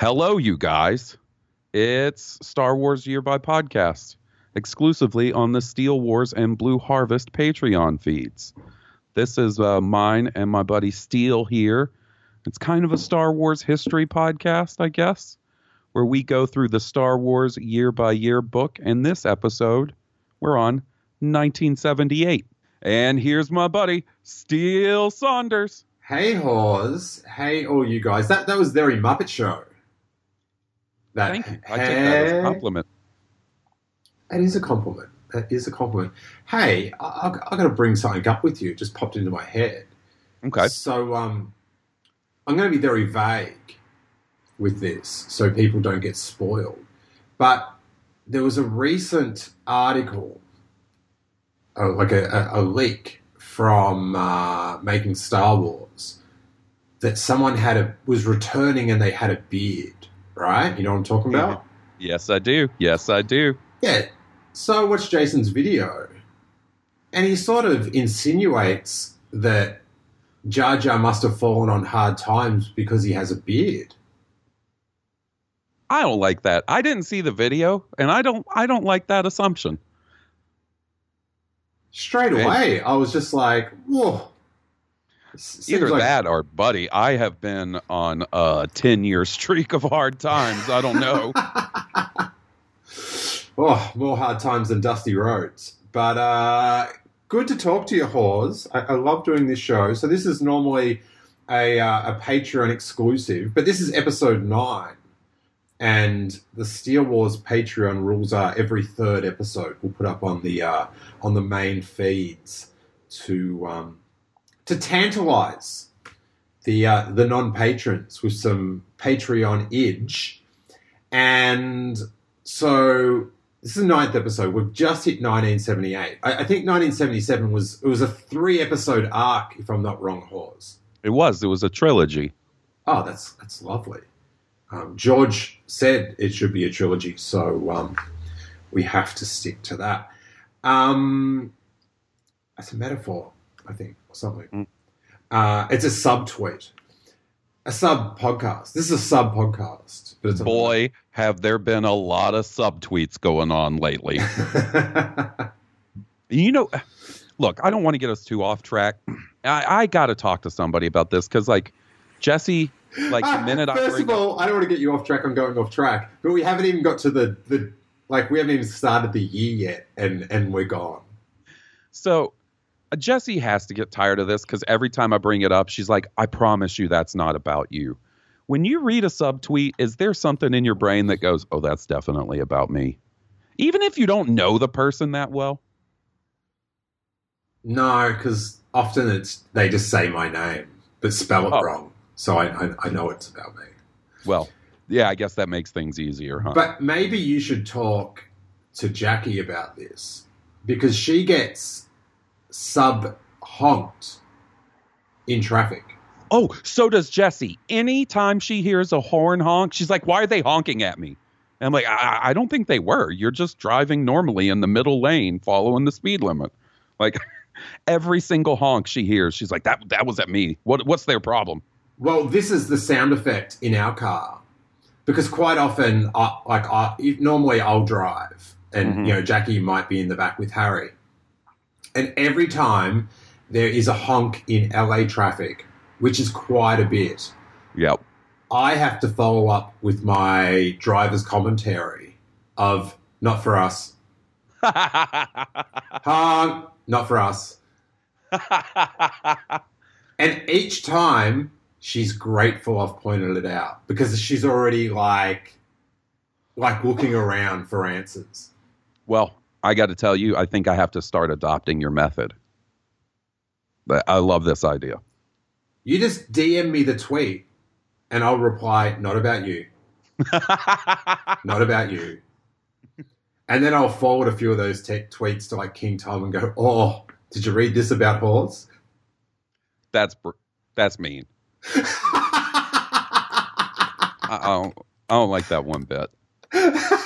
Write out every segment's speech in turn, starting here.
Hello, you guys. It's Star Wars Year by Podcast, exclusively on the Steele Wars and Blue Harvest Patreon feeds. This is uh, mine and my buddy Steele here. It's kind of a Star Wars history podcast, I guess, where we go through the Star Wars year by year book. And this episode, we're on 1978. And here's my buddy, Steele Saunders. Hey, Hawes. Hey, all you guys. That that was very Muppet Show. That Thank you. I take that as a compliment. That is a compliment. That is a compliment. Hey, I, I, I got to bring something up with you. It just popped into my head. Okay. So, um, I'm going to be very vague with this so people don't get spoiled. But there was a recent article, uh, like a, a, a leak from uh, making Star Wars, that someone had a was returning and they had a beard. Right? You know what I'm talking about? Yes, I do. Yes, I do. Yeah. So I watched Jason's video, and he sort of insinuates that Jar Jar must have fallen on hard times because he has a beard. I don't like that. I didn't see the video, and I don't. I don't like that assumption. Straight away, I was just like, whoa. Either like- that or, buddy, I have been on a ten-year streak of hard times. I don't know. oh, more hard times than dusty roads. But uh, good to talk to you, Hawes. I, I love doing this show. So this is normally a, uh, a Patreon exclusive, but this is episode nine. And the Steele Wars Patreon rules are every third episode we'll put up on the uh, on the main feeds to um, to tantalize the uh, the non patrons with some Patreon edge. And so this is the ninth episode. We've just hit 1978. I, I think 1977 was it was a three episode arc, if I'm not wrong, Hawes. it was. It was a trilogy. Oh, that's that's lovely. Um, George said it should be a trilogy, so um, we have to stick to that. Um, that's a metaphor, I think, or something. Mm. Uh, it's a sub tweet, a sub podcast. This is a sub podcast, but it's a Boy, have there been a lot of subtweets going on lately. You know, look, I don't want to get us too off track. I, I got to talk to somebody about this because, like, Jesse, like the minute I First of up, all, I don't want to get you off track on going off track, but we haven't even got to the, the like we haven't even started the year yet, and and we're gone. so Uh, Jesse has to get tired of this because every time I bring it up, she's like, "I promise you, that's not about you." When you read a subtweet, is there something in your brain that goes, "Oh, that's definitely about me," even if you don't know the person that well? No, because often it's they just say my name but spell it Oh. wrong, so I, I I know it's about me. Well, yeah, I guess that makes things easier, huh? But maybe you should talk to Jackie about this because she gets sub honked in traffic. Oh, so does Jessie. Anytime she hears a horn honk, she's like, "Why are they honking at me?" And I'm like, I, "I don't think they were. You're just driving normally in the middle lane, following the speed limit." Like every single honk she hears, she's like, "That that was at me. What what's their problem?" Well, this is the sound effect in our car because quite often, I, like I, normally I'll drive, and Mhm. you know Jackie might be in the back with Harry, and every time there is a honk in LA traffic, which is quite a bit, Yep. I have to follow up with my driver's commentary of "Not for us, honk, not for us," and each time she's grateful I've pointed it out because she's already like like looking around for answers. well, I got to tell you, I think I have to start adopting your method. But I love this idea. You just DM me the tweet and I'll reply, not about you. Not about you. And then I'll forward a few of those te- tweets to like King Tom and go, Oh, did you read this about Hawes? that's br- that's mean. I, I don't I don't like that one bit.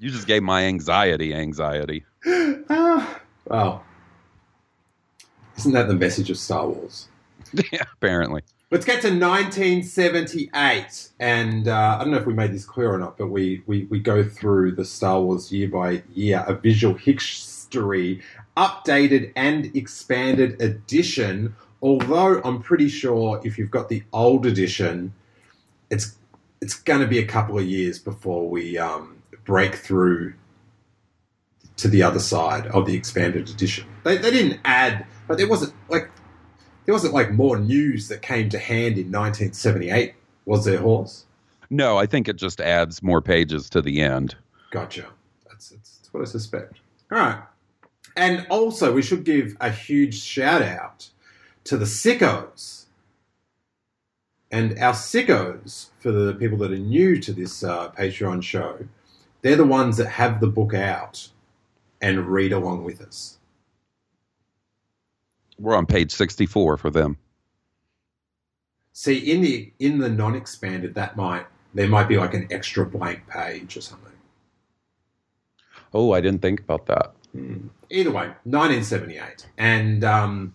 You just gave my anxiety anxiety. Ah, well, isn't that the message of Star Wars? yeah, apparently. Let's get to 1978, and uh, I don't know if we made this clear or not, but we, we, we go through the Star Wars year by year, a visual history, updated and expanded edition. Although I'm pretty sure if you've got the old edition, it's it's going to be a couple of years before we um, break through to the other side of the expanded edition. They, they didn't add, but there wasn't like there wasn't like more news that came to hand in 1978, was there, Hawes? No, I think it just adds more pages to the end. Gotcha. That's, that's, that's what I suspect. All right. And also, we should give a huge shout out to the sickos. And our sickos, for the people that are new to this uh, Patreon show, they're the ones that have the book out and read along with us. We're on page 64 for them. See, in the in the non-expanded, that might there might be like an extra blank page or something. Oh, I didn't think about that. Hmm. Either way, 1978, and um,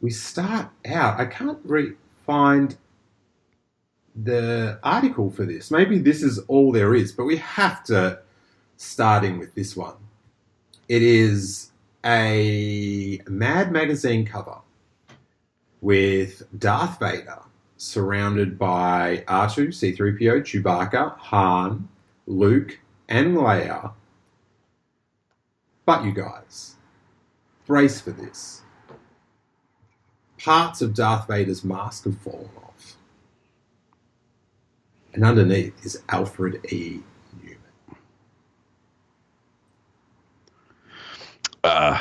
we start out. I can't re- find the article for this. Maybe this is all there is, but we have to start in with this one. It is a Mad Magazine cover with Darth Vader surrounded by R2, C3PO, Chewbacca, Han, Luke, and Leia. But you guys, brace for this. Parts of Darth Vader's mask have fallen. And underneath is Alfred E. Neuman. Uh,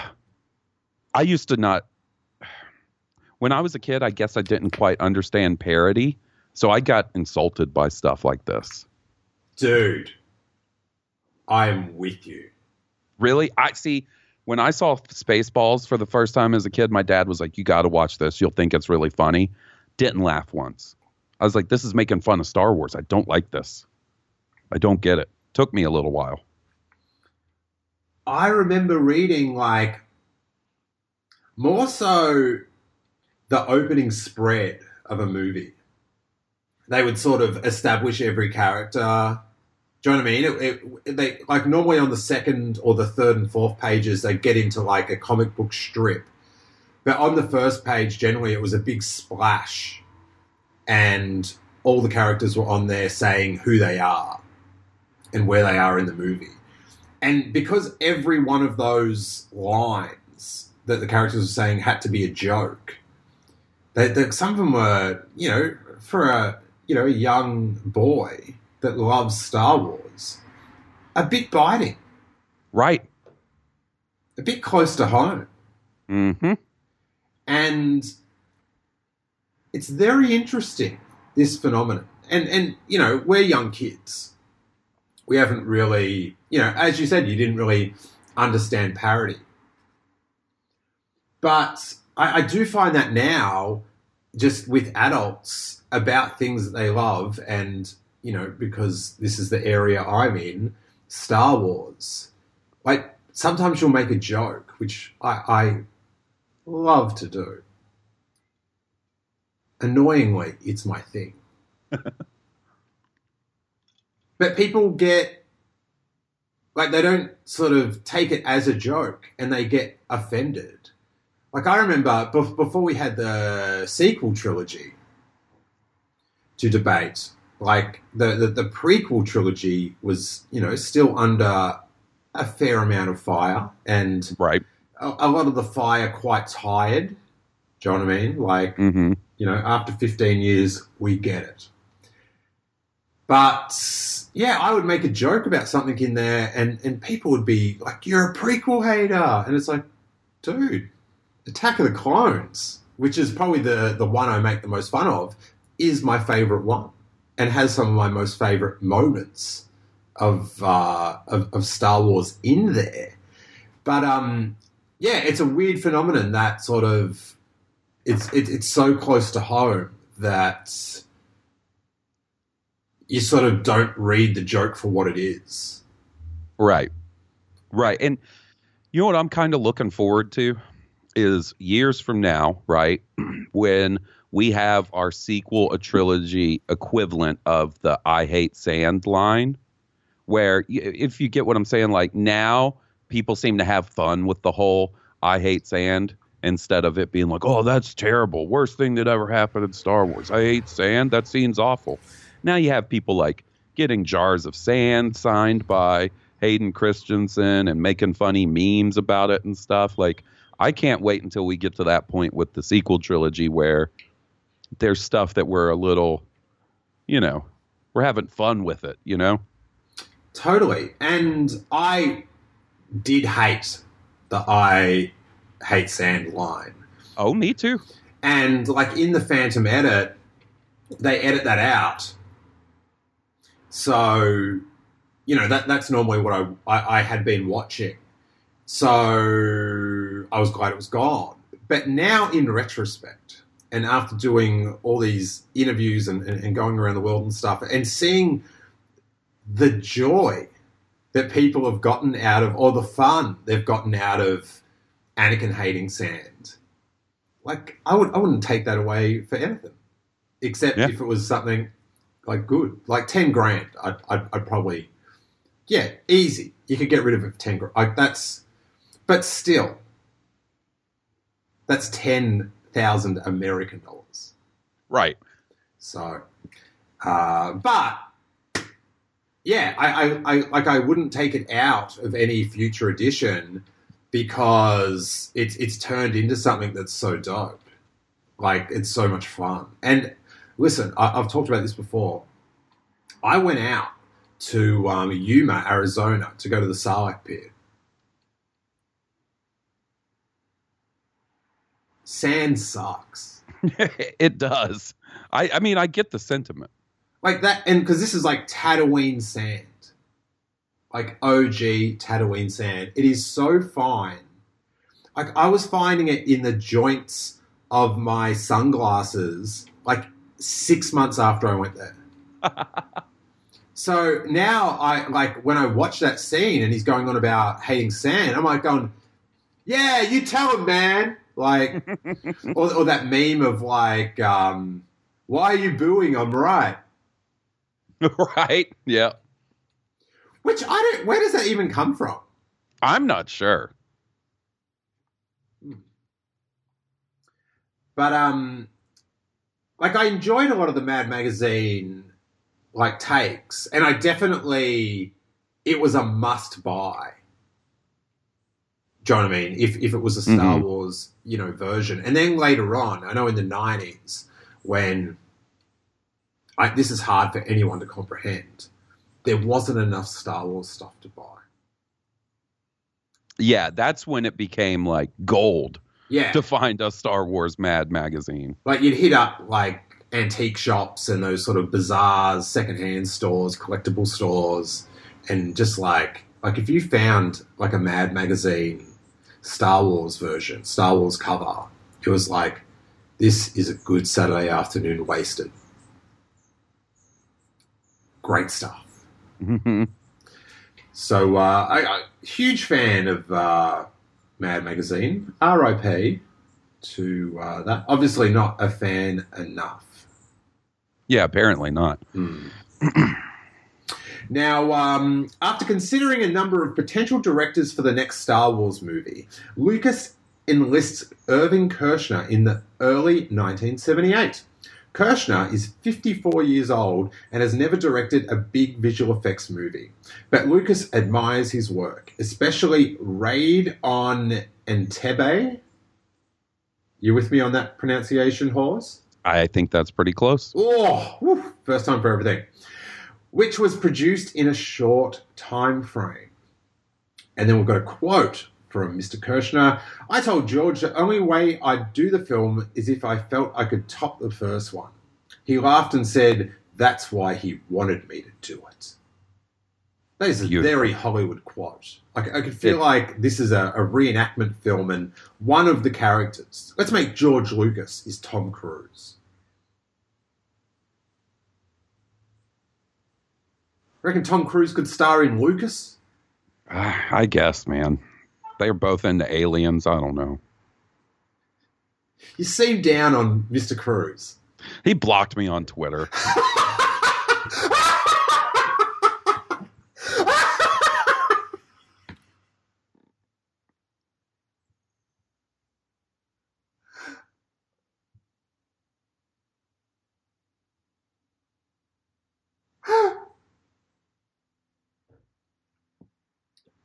I used to not. When I was a kid, I guess I didn't quite understand parody, so I got insulted by stuff like this. Dude, I'm with you. Really? I see. When I saw Spaceballs for the first time as a kid, my dad was like, "You got to watch this. You'll think it's really funny." Didn't laugh once. I was like, "This is making fun of Star Wars. I don't like this. I don't get it." Took me a little while. I remember reading like more so the opening spread of a movie. They would sort of establish every character. Do you know what I mean? It, it, they like normally on the second or the third and fourth pages they get into like a comic book strip, but on the first page generally it was a big splash, and all the characters were on there saying who they are and where they are in the movie. And because every one of those lines that the characters were saying had to be a joke, they, they, some of them were, you know, for a you know a young boy that loves Star Wars, a bit biting, Right. a bit close to home, Mm-hmm. and it's very interesting this phenomenon. And and you know we're young kids, we haven't really, you know, as you said, you didn't really understand parody. But I, I do find that now, just with adults about things that they love, and you know, because this is the area I'm in, Star Wars. Like sometimes you'll make a joke, which I, I love to do. Annoyingly, it's my thing. but people get like they don't sort of take it as a joke and they get offended. Like I remember bef- before we had the sequel trilogy to debate, like the, the, the prequel trilogy was, you know, still under a fair amount of fire and Right. a, a lot of the fire quite tired. Do you know what I mean? Like, Mm-hmm. You know, after 15 years, we get it. But yeah, I would make a joke about something in there, and, and people would be like, You're a prequel hater. And it's like, dude, Attack of the Clones, which is probably the, the one I make the most fun of, is my favorite one and has some of my most favorite moments of, uh, of, of Star Wars in there. But um, yeah, it's a weird phenomenon that sort of it's it, it's so close to home that you sort of don't read the joke for what it is. Right. Right. And you know what I'm kind of looking forward to? is years from now, right? when we have our sequel, a trilogy equivalent of the I Hate Sand line, where if you get what I'm saying, like now people seem to have fun with the whole I Hate Sand instead of it being like, oh, that's terrible. Worst thing that ever happened in Star Wars. I hate sand. That seems awful. Now you have people like getting jars of sand signed by Hayden Christensen and making funny memes about it and stuff. Like, I can't wait until we get to that point with the sequel trilogy where there's stuff that we're a little, you know, we're having fun with it, you know? Totally. And I did hate the I hate sand line. Oh, me too. And like in the Phantom edit, they edit that out. So, you know, that that's normally what I, I, I had been watching. So I was glad it was gone. But now, in retrospect, and after doing all these interviews and, and, and going around the world and stuff, and seeing the joy that people have gotten out of, or the fun they've gotten out of Anakin hating sand. Like I would, I wouldn't take that away for anything, except yeah. if it was something like good, like ten grand. I'd, I'd, I'd, probably, yeah, easy. You could get rid of it for ten grand. Like that's, but still, that's ten thousand American dollars. Right. So, uh, but yeah, I, I, I, like I wouldn't take it out of any future edition because it's it's turned into something that's so dope. Like it's so much fun. And listen, I, have talked about this before. I went out to um, Yuma, Arizona, to go to the Sarlacc pit. Sand sucks. it does. I, I mean, I get the sentiment like that, and because this is like Tatooine sand, like OG Tatooine sand. It is so fine. Like I was finding it in the joints of my sunglasses, like six months after I went there. so now I like when I watch that scene and he's going on about hating sand, I'm like going, "Yeah, you tell him, man." Like, or, or that meme of like, um, "Why are you booing? I'm right." right? Yeah. Which I don't. Where does that even come from? I'm not sure. But um, like I enjoyed a lot of the Mad Magazine like takes, and I definitely it was a must buy. Do you know what I mean? If if it was a Star mm-hmm. Wars, you know, version, and then later on, I know in the nineties when I, this is hard for anyone to comprehend. There wasn't enough Star Wars stuff to buy. Yeah, that's when it became like gold. Yeah. To find a Star Wars Mad magazine. Like you'd hit up like antique shops and those sort of bazaars, secondhand stores, collectible stores, and just like like if you found like a Mad magazine Star Wars version, Star Wars cover, it was like this is a good Saturday afternoon wasted great stuff. So, uh, I, I, huge fan of uh, Mad Magazine. R.I.P. to uh, that. Obviously, not a fan enough. Yeah, apparently not. Mm. now, um, after considering a number of potential directors for the next Star Wars movie, Lucas enlists Irvin Kershner in the early 1978. Kershner is 54 years old and has never directed a big visual effects movie. But Lucas admires his work, especially Raid on Entebbe. You with me on that pronunciation, Hawes? I think that's pretty close. Oh, whew, first time for everything. Which was produced in a short time frame. And then we've got a quote from Mr. Kershner. I told George the only way I'd do the film is if I felt I could top the first one. He laughed and said, That's why he wanted me to do it. That is a Beautiful. very Hollywood quote. I, I could feel yeah. like this is a, a, reenactment film, and one of the characters, let's make George Lucas, is Tom Cruise. Reckon Tom Cruise could star in Lucas? Uh, I guess, man. They're both into aliens. I don't know. You seem down on Mr. Cruise. He blocked me on Twitter.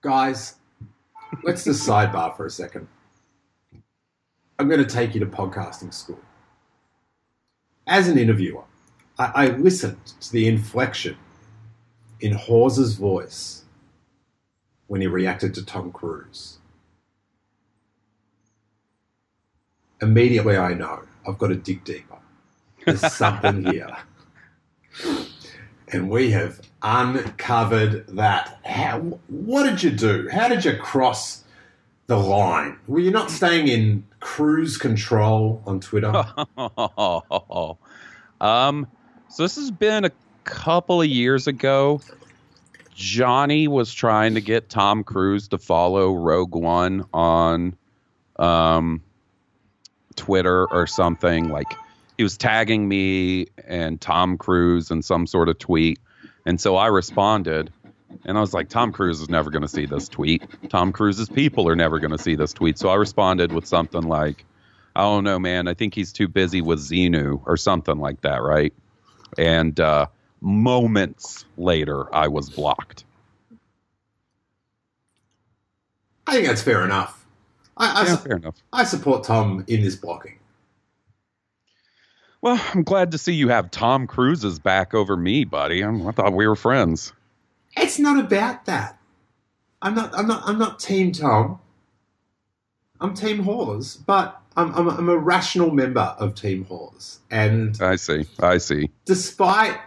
Guys, let's just sidebar for a second. I'm going to take you to podcasting school. As an interviewer, I, I listened to the inflection in Hawes's voice when he reacted to Tom Cruise. Immediately, I know I've got to dig deeper. There's something here. And we have uncovered that. How, what did you do? How did you cross the line? Were you not staying in cruise control on Twitter? um, so this has been a couple of years ago. Johnny was trying to get Tom Cruise to follow Rogue One on um, Twitter or something. Like he was tagging me and Tom Cruise in some sort of tweet. And so I responded and I was like, Tom Cruise is never going to see this tweet. Tom Cruise's people are never going to see this tweet. So I responded with something like, I don't know, man. I think he's too busy with Xenu or something like that, right? And uh, moments later, I was blocked. I think that's fair enough. I, I, Yeah, su- fair enough. I support Tom in this blocking. Well, I'm glad to see you have Tom Cruise's back over me, buddy. I'm, I thought we were friends. It's not about that. I'm not. I'm not. I'm not Team Tom. I'm Team Hawes, but I'm, I'm, I'm a rational member of Team Hawes, and I see. I see. despite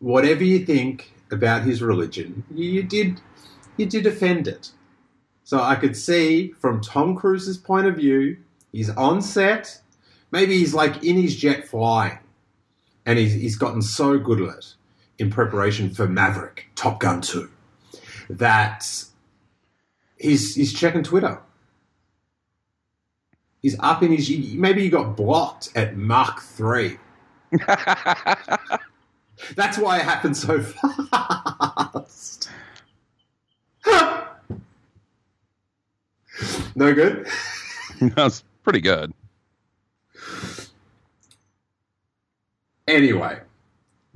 whatever you think about his religion, you, you did you did offend it. So I could see from Tom Cruise's point of view, he's on set. Maybe he's like in his jet flying, and he's, he's gotten so good at it in preparation for Maverick, Top Gun 2, that he's he's checking Twitter. He's up in his. Maybe he got blocked at Mach 3. That's why it happened so fast. no good? That's pretty good. Anyway,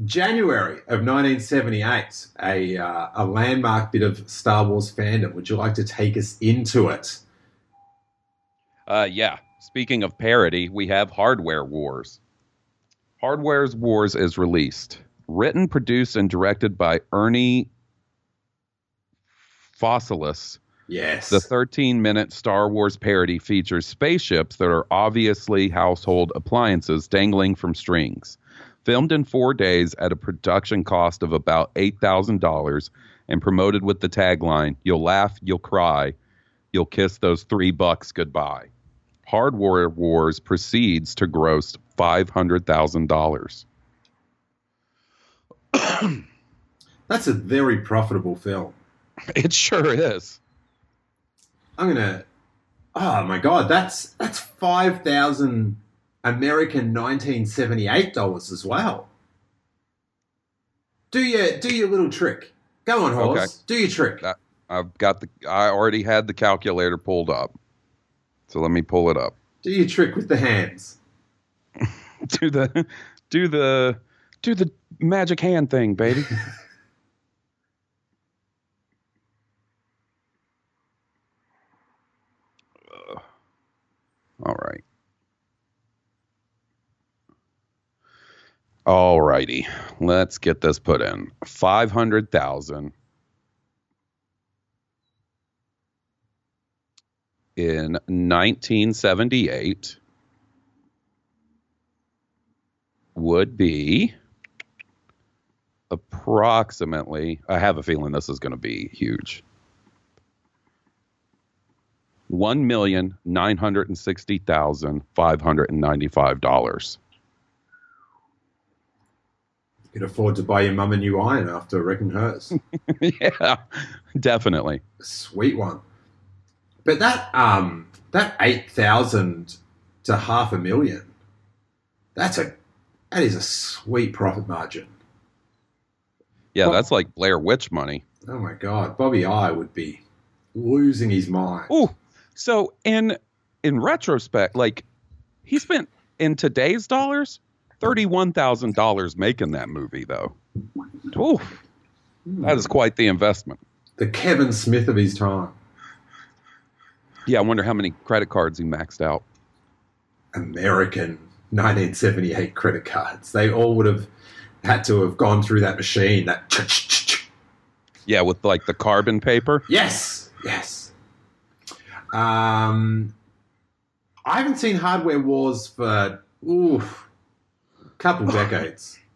January of 1978, a, uh, a landmark bit of Star Wars fandom. Would you like to take us into it? Uh, yeah. Speaking of parody, we have Hardware Wars. Hardware's Wars is released. Written, produced, and directed by Ernie Fosselius. Yes. The 13 minute Star Wars parody features spaceships that are obviously household appliances dangling from strings. Filmed in four days at a production cost of about $8,000 and promoted with the tagline You'll laugh, you'll cry, you'll kiss those three bucks goodbye. Hard Hardware Wars proceeds to gross $500,000. That's a very profitable film. It sure is. I'm gonna. Oh my god, that's that's five thousand American 1978 dollars as well. Do your do your little trick. Go on, Hawes. Okay. Do your trick. That- I've got the, I already had the calculator pulled up. So let me pull it up. Do your trick with the hands. do the do the do the magic hand thing, baby. All right. All righty. Let's get this put in. 500,000 in 1978 would be approximately I have a feeling this is going to be huge. One million nine hundred and sixty thousand five hundred and ninety-five dollars. Could afford to buy your mum a new iron after wrecking hers. yeah, definitely. Sweet one. But that um that eight thousand to half a million. That's a that is a sweet profit margin. Yeah, Well- that's like Blair Witch money. Oh my god, Bobby I would be losing his mind. Ooh, so in in retrospect, like he spent in today's dollars thirty one thousand dollars making that movie, though. Ooh, that is quite the investment. The Kevin Smith of his time. Yeah, I wonder how many credit cards he maxed out. American 1978 credit cards. They all would have had to have gone through that machine. That Yeah, with like the carbon paper. yes, yes. Um, I haven't seen Hardware Wars for ooh, couple decades.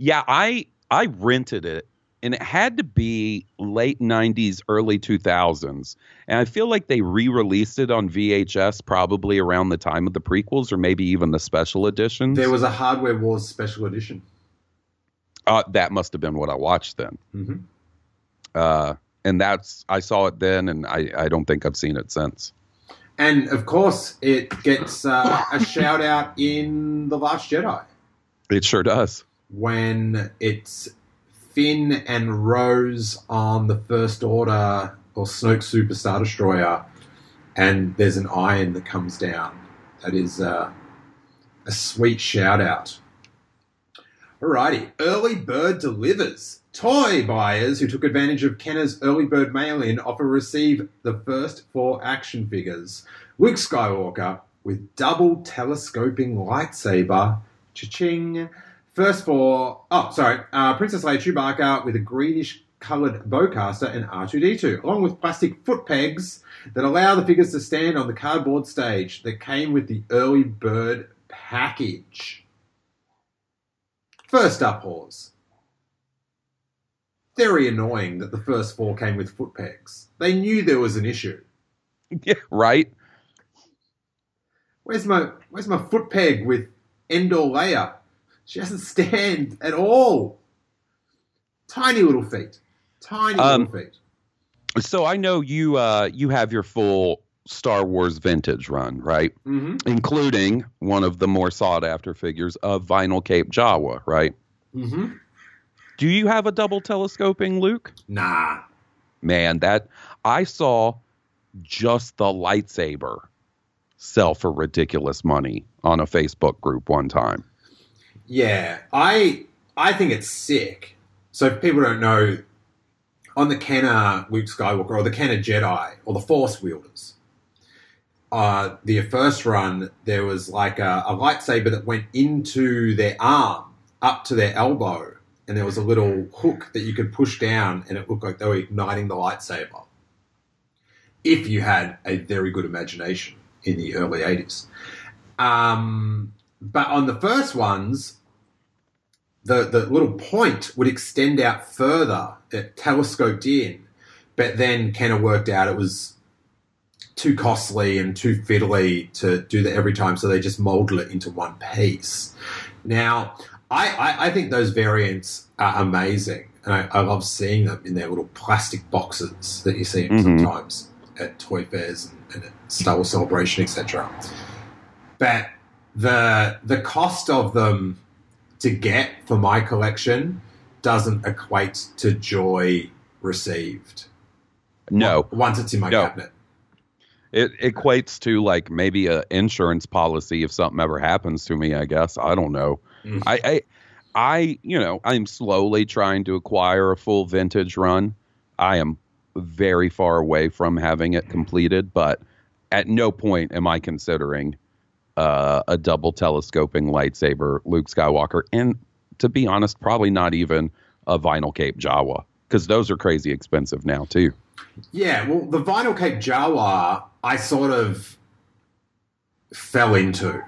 Yeah, I I rented it and it had to be late 90s early 2000s and i feel like they re-released it on vhs probably around the time of the prequels or maybe even the special editions There was a Hardware Wars special edition. uh, that must have been what i watched then hmm uh, and that's i saw it then and i, I don't think i've seen it since And of course, it gets uh, a shout out in The Last Jedi. It sure does when it's Finn and Rose on the First Order or Snoke Super Star Destroyer, and there's an iron that comes down. That is uh, a sweet shout out. Alrighty, early bird delivers. Toy buyers who took advantage of Kenner's early bird mail in offer receive the first four action figures. Luke Skywalker with double telescoping lightsaber. Cha-ching. First four, oh, sorry, uh, Princess Leia Chewbacca with a greenish coloured bowcaster and R2D2, along with plastic foot pegs that allow the figures to stand on the cardboard stage that came with the early bird package. First up, Hawes. Very annoying that the first four came with foot pegs. They knew there was an issue. yeah right Where's my where's my foot peg with Endor Leia? She doesn't stand at all. Tiny little feet. Tiny Um, little feet. so i know you uh, you have your full star wars vintage run right Mm-hmm. including one of the more sought after figures of vinyl cape jawa right Mm-hmm. Do you have a double telescoping Luke? Nah. Man, that I saw just the lightsaber sell for ridiculous money on a Facebook group one time. Yeah. I I think it's sick. So if people don't know, on the Kenner Luke Skywalker or the Kenner Jedi or the Force wielders, uh, the first run there was like a, a lightsaber that went into their arm up to their elbow, and there was a little hook that you could push down, and it looked like they were igniting the lightsaber. If you had a very good imagination in the early '80s, um, but on the first ones, the the little point would extend out further, it telescoped in, but then Kenner worked out it was too costly and too fiddly to do that every time, so they just molded it into one piece. Now, I, I, I think those variants are amazing, and I, I love seeing them in their little plastic boxes that you see Mhm. sometimes at toy fairs and, and Star Wars Celebration, etc. But the the cost of them to get for my collection doesn't equate to joy received. No, once it's in my No. cabinet. it equates to like maybe a insurance policy if something ever happens to me, I guess. I don't know. Mhm. I, I I, you know, I'm slowly trying to acquire a full vintage run. I am very far away from having it completed, but at no point am I considering uh, a double telescoping lightsaber Luke Skywalker. And to be honest, probably not even a vinyl cape Jawa because those are crazy expensive now too. Yeah, well, the vinyl cape Jawa, I sort of fell into.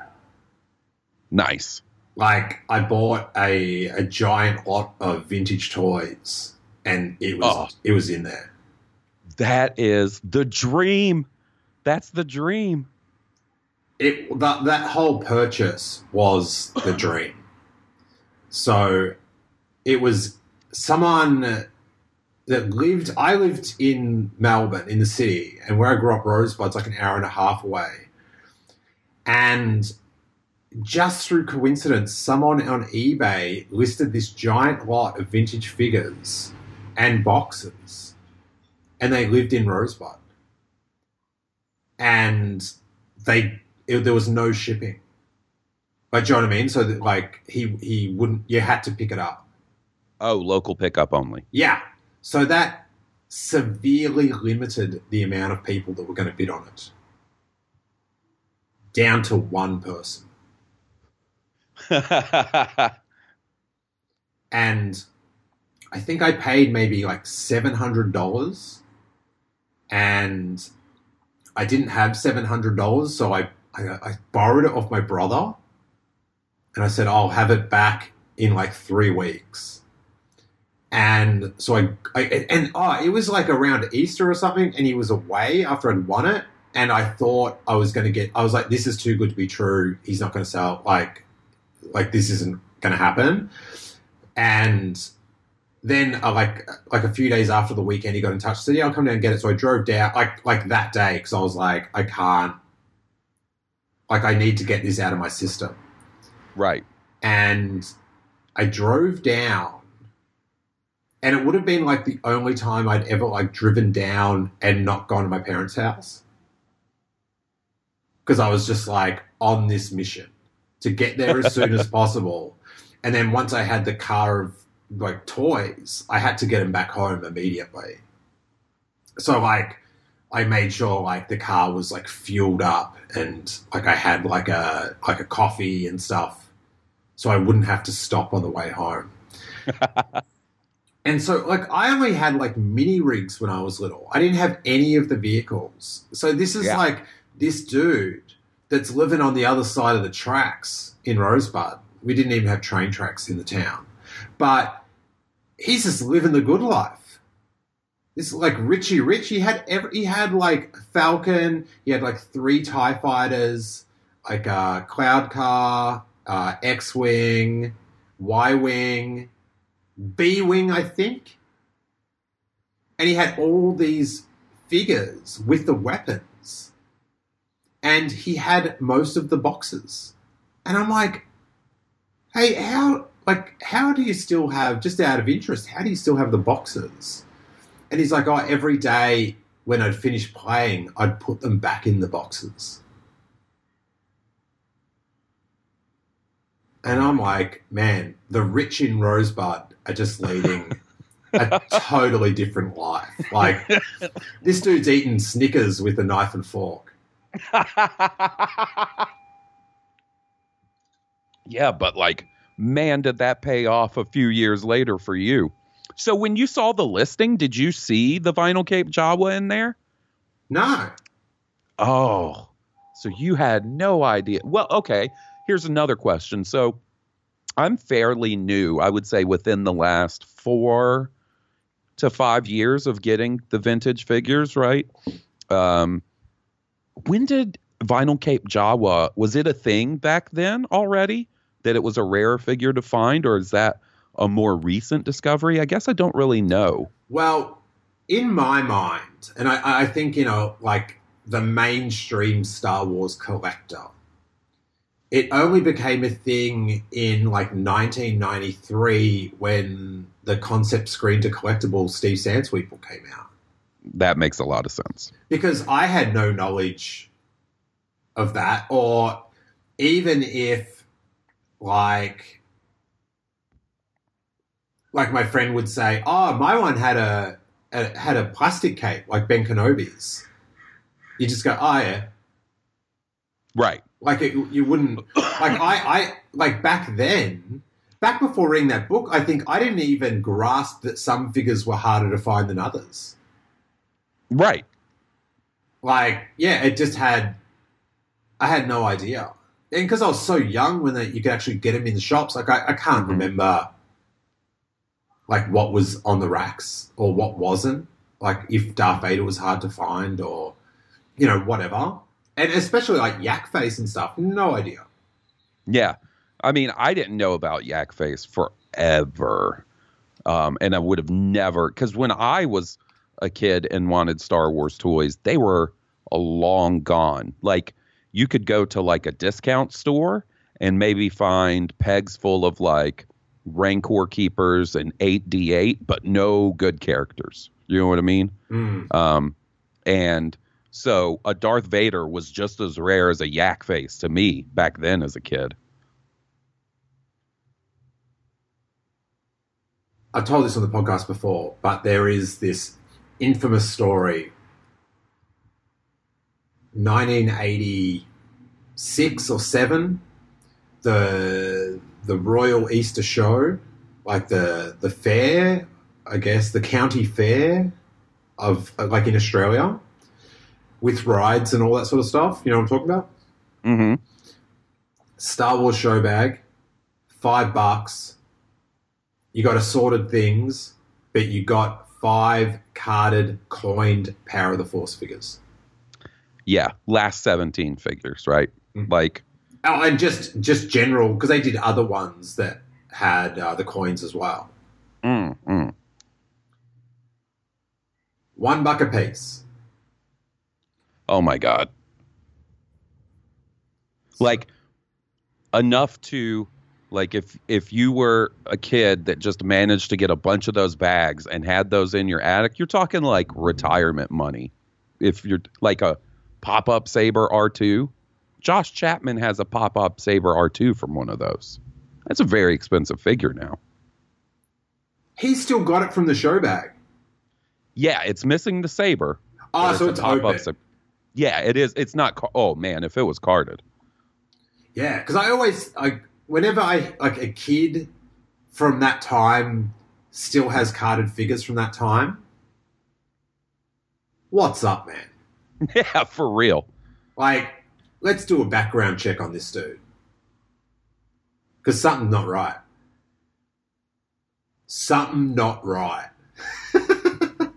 Nice. Like, I bought a a giant lot of vintage toys, and it was Oh. it was in there. That is the dream. That's the dream. It that that whole purchase was the dream. So, it was someone that lived. I lived in Melbourne, in the city, and where I grew up, Rosebud's like an hour and a half away. And just through coincidence, someone on eBay listed this giant lot of vintage figures and boxes, and they lived in Rosebud. And they it, there was no shipping. Like, do you know what I mean? So that like he he wouldn't you had to pick it up. Oh, local pickup only. Yeah. So that severely limited the amount of people that were going to bid on it. Down to one person. and I think I paid maybe like seven hundred dollars, and I didn't have seven hundred dollars, so I, I I borrowed it off my brother, and I said I'll have it back in like three weeks. And so I, I and oh, it was like around Easter or something, and he was away after I'd won it, and I thought I was going to get. I was like, this is too good to be true. He's not going to sell. Like, like this isn't going to happen. And then uh, like like a few days after the weekend, he got in touch. Said, "Yeah, I'll come down and get it." So I drove down like like that day because I was like, I can't. Like I need to get this out of my system. Right. And I drove down, and it would have been like the only time I'd ever like driven down and not gone to my parents' house because I was just like on this mission to get there as soon as possible. And then once I had the car of like toys, I had to get them back home immediately. So like I made sure like the car was like fueled up and like I had like a like a coffee and stuff so I wouldn't have to stop on the way home. and so like I only had like mini rigs when I was little. I didn't have any of the vehicles. So this is Yeah. like this dude that's living on the other side of the tracks in Rosebud. We didn't even have train tracks in the town. But he's just living the good life. This like Richie Rich. He had every, he had like Falcon. He had like three Tie Fighters, like a Cloud Car, uh, X Wing, Y Wing, B Wing, I think. And he had all these figures with the weapons, and he had most of the boxes. And I'm like, hey, how like how do you still have just out of interest? How do you still have the boxes? And he's like, oh, every day when I'd finish playing, I'd put them back in the boxes. And I'm like, man, the rich in Rosebud are just leading a totally different life. Like, this dude's eating Snickers with a knife and fork. yeah, but like, man, did that pay off a few years later for you? So when you saw the listing, did you see the Vinyl Cape Jawa in there? No. Oh, so you had no idea. Well, okay. Here's another question. So I'm fairly new, I would say, within the last four to five years of getting the vintage figures, right? Um, when did Vinyl Cape Jawa, was it a thing back then already that it was a rare figure to find, or is that a more recent discovery? I guess I don't really know. Well, in my mind, and I, I think, you know, like the mainstream Star Wars collector, it only became a thing in like 1993 when the concept screen to collectible Steve Sansweeple came out. That makes a lot of sense. Because I had no knowledge of that, or even if, like, like my friend would say, "Oh, my one had a, a had a plastic cape like Ben Kenobi's." You just go, "Oh yeah," Right. like it, you wouldn't like I I like back then. Back before reading that book, I think I didn't even grasp that some figures were harder to find than others. Right. Like, yeah, it just had. I had no idea, and because I was so young when they, you could actually get them in the shops, like I, I can't Mhm. remember, like what was on the racks or what wasn't. Like if Darth Vader was hard to find, or you know whatever, and especially like Yak Face and stuff. No idea. Yeah. I mean, I didn't know about Yak Face forever. Um, and I would have never, because when I was a kid and wanted Star Wars toys, they were a long gone. Like, you could go to like a discount store and maybe find pegs full of like Rancor keepers and 8d8, but no good characters. You know what I mean? Mm. Um, and so a Darth Vader was just as rare as a yak face to me back then as a kid. I've told this on the podcast before, but there is this infamous story. 1986 or 7 the the Royal Easter Show like the the fair I guess the county fair of like in Australia with rides and all that sort of stuff you know what I'm talking about Mm-hmm. Star Wars show bag, five bucks. You got assorted things, but you got five carded, coined Power of the Force figures. Yeah, last 17 figures, right? Mhm. Like, Oh, and just just general because they did other ones that had uh, the coins as well. mm, mm. One buck a piece. oh my God. Like, enough to like if if you were a kid that just managed to get a bunch of those bags and had those in your attic you're talking like retirement money if you're like a pop-up saber r2 josh chapman has a pop-up saber r2 from one of those that's a very expensive figure now He's still got it from the show bag. yeah it's missing the saber Oh, ah, but so it's open. yeah it is it's not oh man if it was carded Yeah, because I always like whenever I like a kid from that time still has carded figures from that time. What's up, man? yeah for real Like, let's do a background check on this dude. Because something's not right. Something not right.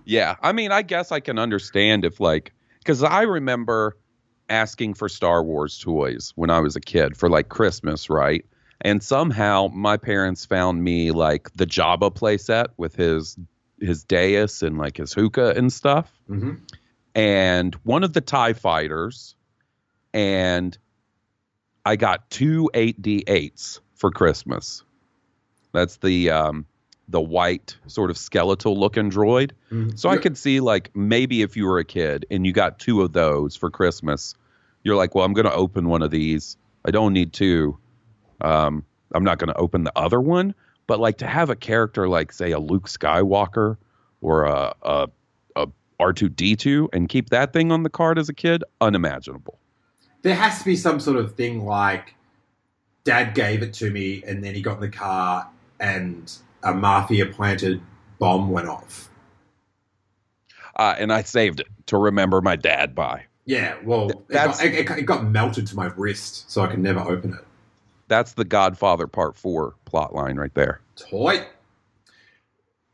Yeah, I mean, I guess I can understand if like because I remember asking for Star Wars toys when I was a kid for like Christmas, right? And somehow my parents found me like the Jabba playset with his his dais and like his hookah and stuff, hmm and one of the Tie fighters, and I got two 8D8s for Christmas. That's the um, the white sort of skeletal looking droid. So I could see like maybe if you were a kid and you got two of those for Christmas, you're like, well, I'm going to open one of these. I don't need two. Um, I'm not going to open the other one. But like to have a character like say a Luke Skywalker or a, a R2D2 and keep that thing on the card as a kid, unimaginable. There has to be some sort of thing like dad gave it to me and then he got in the car and a mafia planted bomb went off. Uh, and I saved it to remember my dad by. Yeah, well, it got, it, it got melted to my wrist, so I could never open it. That's the Godfather Part 4 plot line right there. Toy.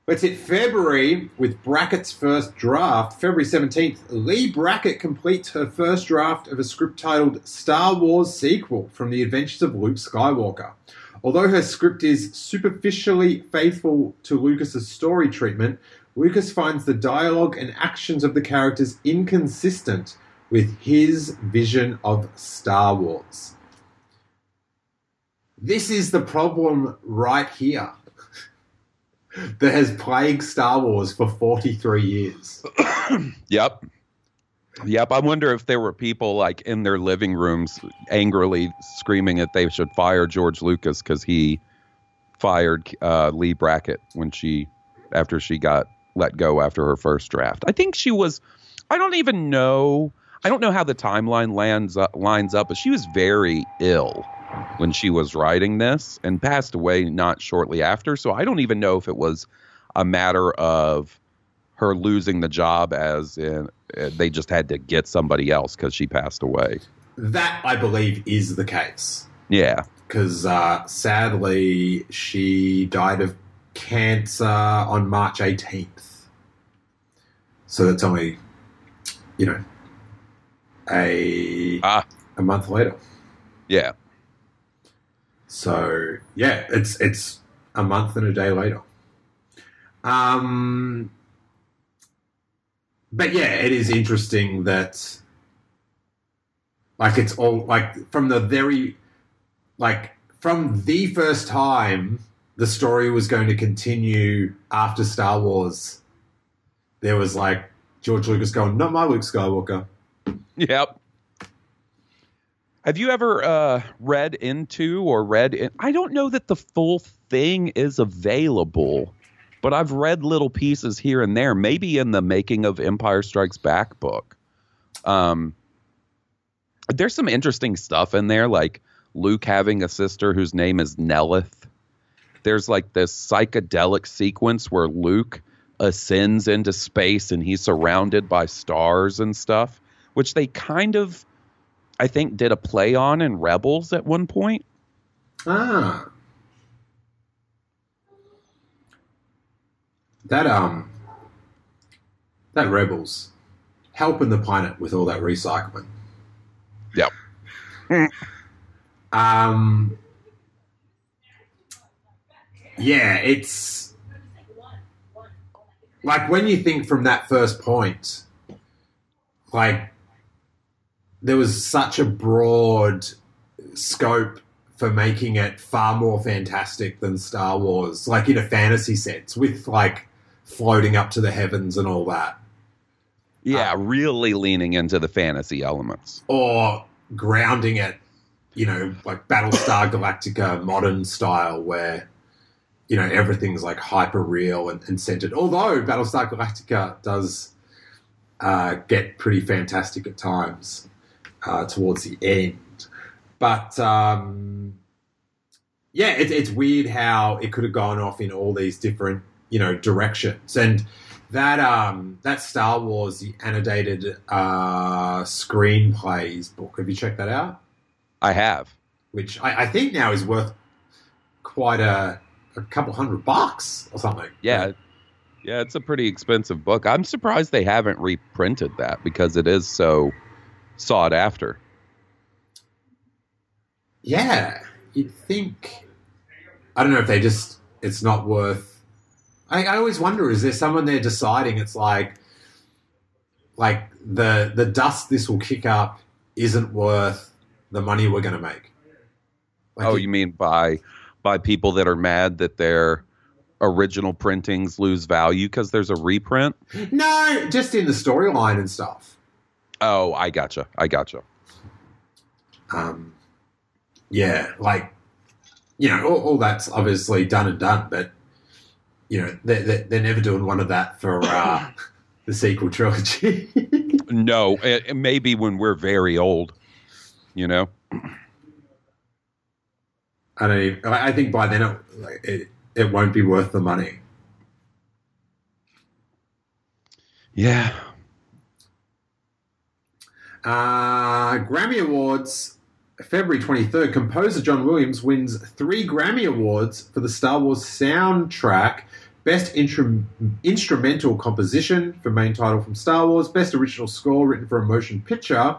Let's hit February with Brackett's first draft. February 17th, Leigh Brackett completes her first draft of a script titled Star Wars Sequel from the Adventures of Luke Skywalker. Although her script is superficially faithful to Lucas's story treatment, Lucas finds the dialogue and actions of the characters inconsistent with his vision of Star Wars. This is the problem right here that has plagued Star Wars for 43 years. Yep. Yep. I wonder if there were people like in their living rooms angrily screaming that they should fire George Lucas because he fired uh, Leigh Brackett when she, after she got let go after her first draft. I think she was, I don't even know, I don't know how the timeline lands up, lines up, but she was very ill when she was writing this and passed away not shortly after. So I don't even know if it was a matter of her losing the job as in uh, they just had to get somebody else because she passed away. That, I believe, is the case. Yeah. Because uh, sadly, she died of cancer on March 18th. So that's only, you know, a, Ah. a month later. Yeah. So yeah, it's it's a month and a day later. Um, but yeah, it is interesting that Like it's all like from the very like from the first time the story was going to continue after Star Wars. There was like George Lucas going, "Not my Luke Skywalker." Yep. Have you ever uh, read into or read? In, I don't know that the full thing is available, but I've read little pieces here and there. Maybe in the making of Empire Strikes Back book. Um, there's some interesting stuff in there, like Luke having a sister whose name is Nellith. There's like this psychedelic sequence where Luke ascends into space and he's surrounded by stars and stuff, which they kind of I think did a play on in Rebels at one point. Ah. That um that Rebels helping the planet with all that recycling. Yep. um Yeah, it's like when you think from that first point, like there was such a broad scope for making it far more fantastic than Star Wars, like in a fantasy sense, with like floating up to the heavens and all that. Yeah, um, really leaning into the fantasy elements. Or grounding it, you know, like Battlestar Galactica modern style, where, you know, everything's like hyper real and, and centered. Although Battlestar Galactica does uh, get pretty fantastic at times uh, towards the end. But um, yeah, it, it's weird how it could have gone off in all these different you know directions and. That um that Star Wars the annotated uh, screenplays book. Have you checked that out? I have. Which I, I think now is worth quite a a couple hundred bucks or something. Yeah, yeah, it's a pretty expensive book. I'm surprised they haven't reprinted that because it is so sought after. Yeah, you'd think. I don't know if they just. It's not worth. I, I always wonder: is there someone there deciding it's like, like the the dust this will kick up isn't worth the money we're going to make? Like oh, it, you mean by by people that are mad that their original printings lose value because there's a reprint? No, just in the storyline and stuff. Oh, I gotcha. I gotcha. Um, yeah, like you know, all, all, that's obviously done and done, but you know, they're, they're never doing one of that for uh, the sequel trilogy. no, it, maybe when we're very old, you know. I don't. Even, I think by then it, it it won't be worth the money. Yeah, uh, Grammy Awards, February 23rd, composer John Williams wins three Grammy Awards for the Star Wars soundtrack Best Intru- Instrumental Composition for main title from Star Wars, Best Original Score written for a motion picture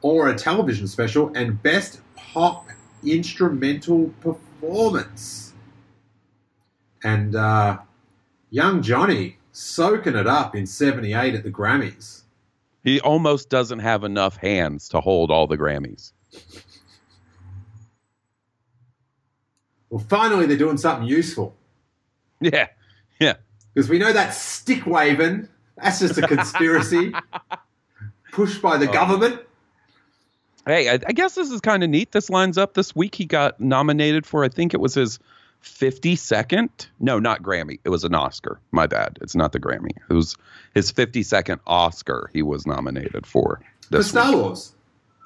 or a television special, and Best Pop Instrumental Performance. And uh, young Johnny soaking it up in 78 at the Grammys. He almost doesn't have enough hands to hold all the Grammys. Well, finally, they're doing something useful. Yeah, yeah. Because we know that stick waving, that's just a conspiracy pushed by the oh. government. Hey, I, I guess this is kind of neat. This lines up this week. He got nominated for, I think it was his 52nd no not grammy. It was an oscar. My bad. It's not the grammy. It was his 52nd oscar he was nominated for The star week. wars?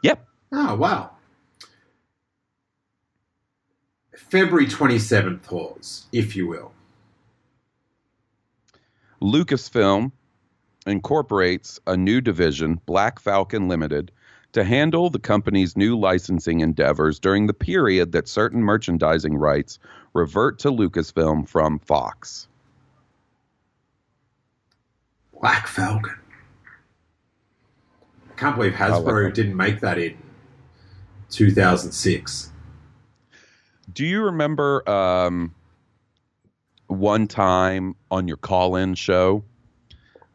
Yep. Oh wow. February 27th pause if you will. Lucasfilm incorporates a new division black falcon limited to handle the company's new licensing endeavors during the period that certain merchandising rights revert to Lucasfilm from Fox. Black Falcon. I can't believe Hasbro like didn't make that in 2006. Do you remember um, one time on your call in show?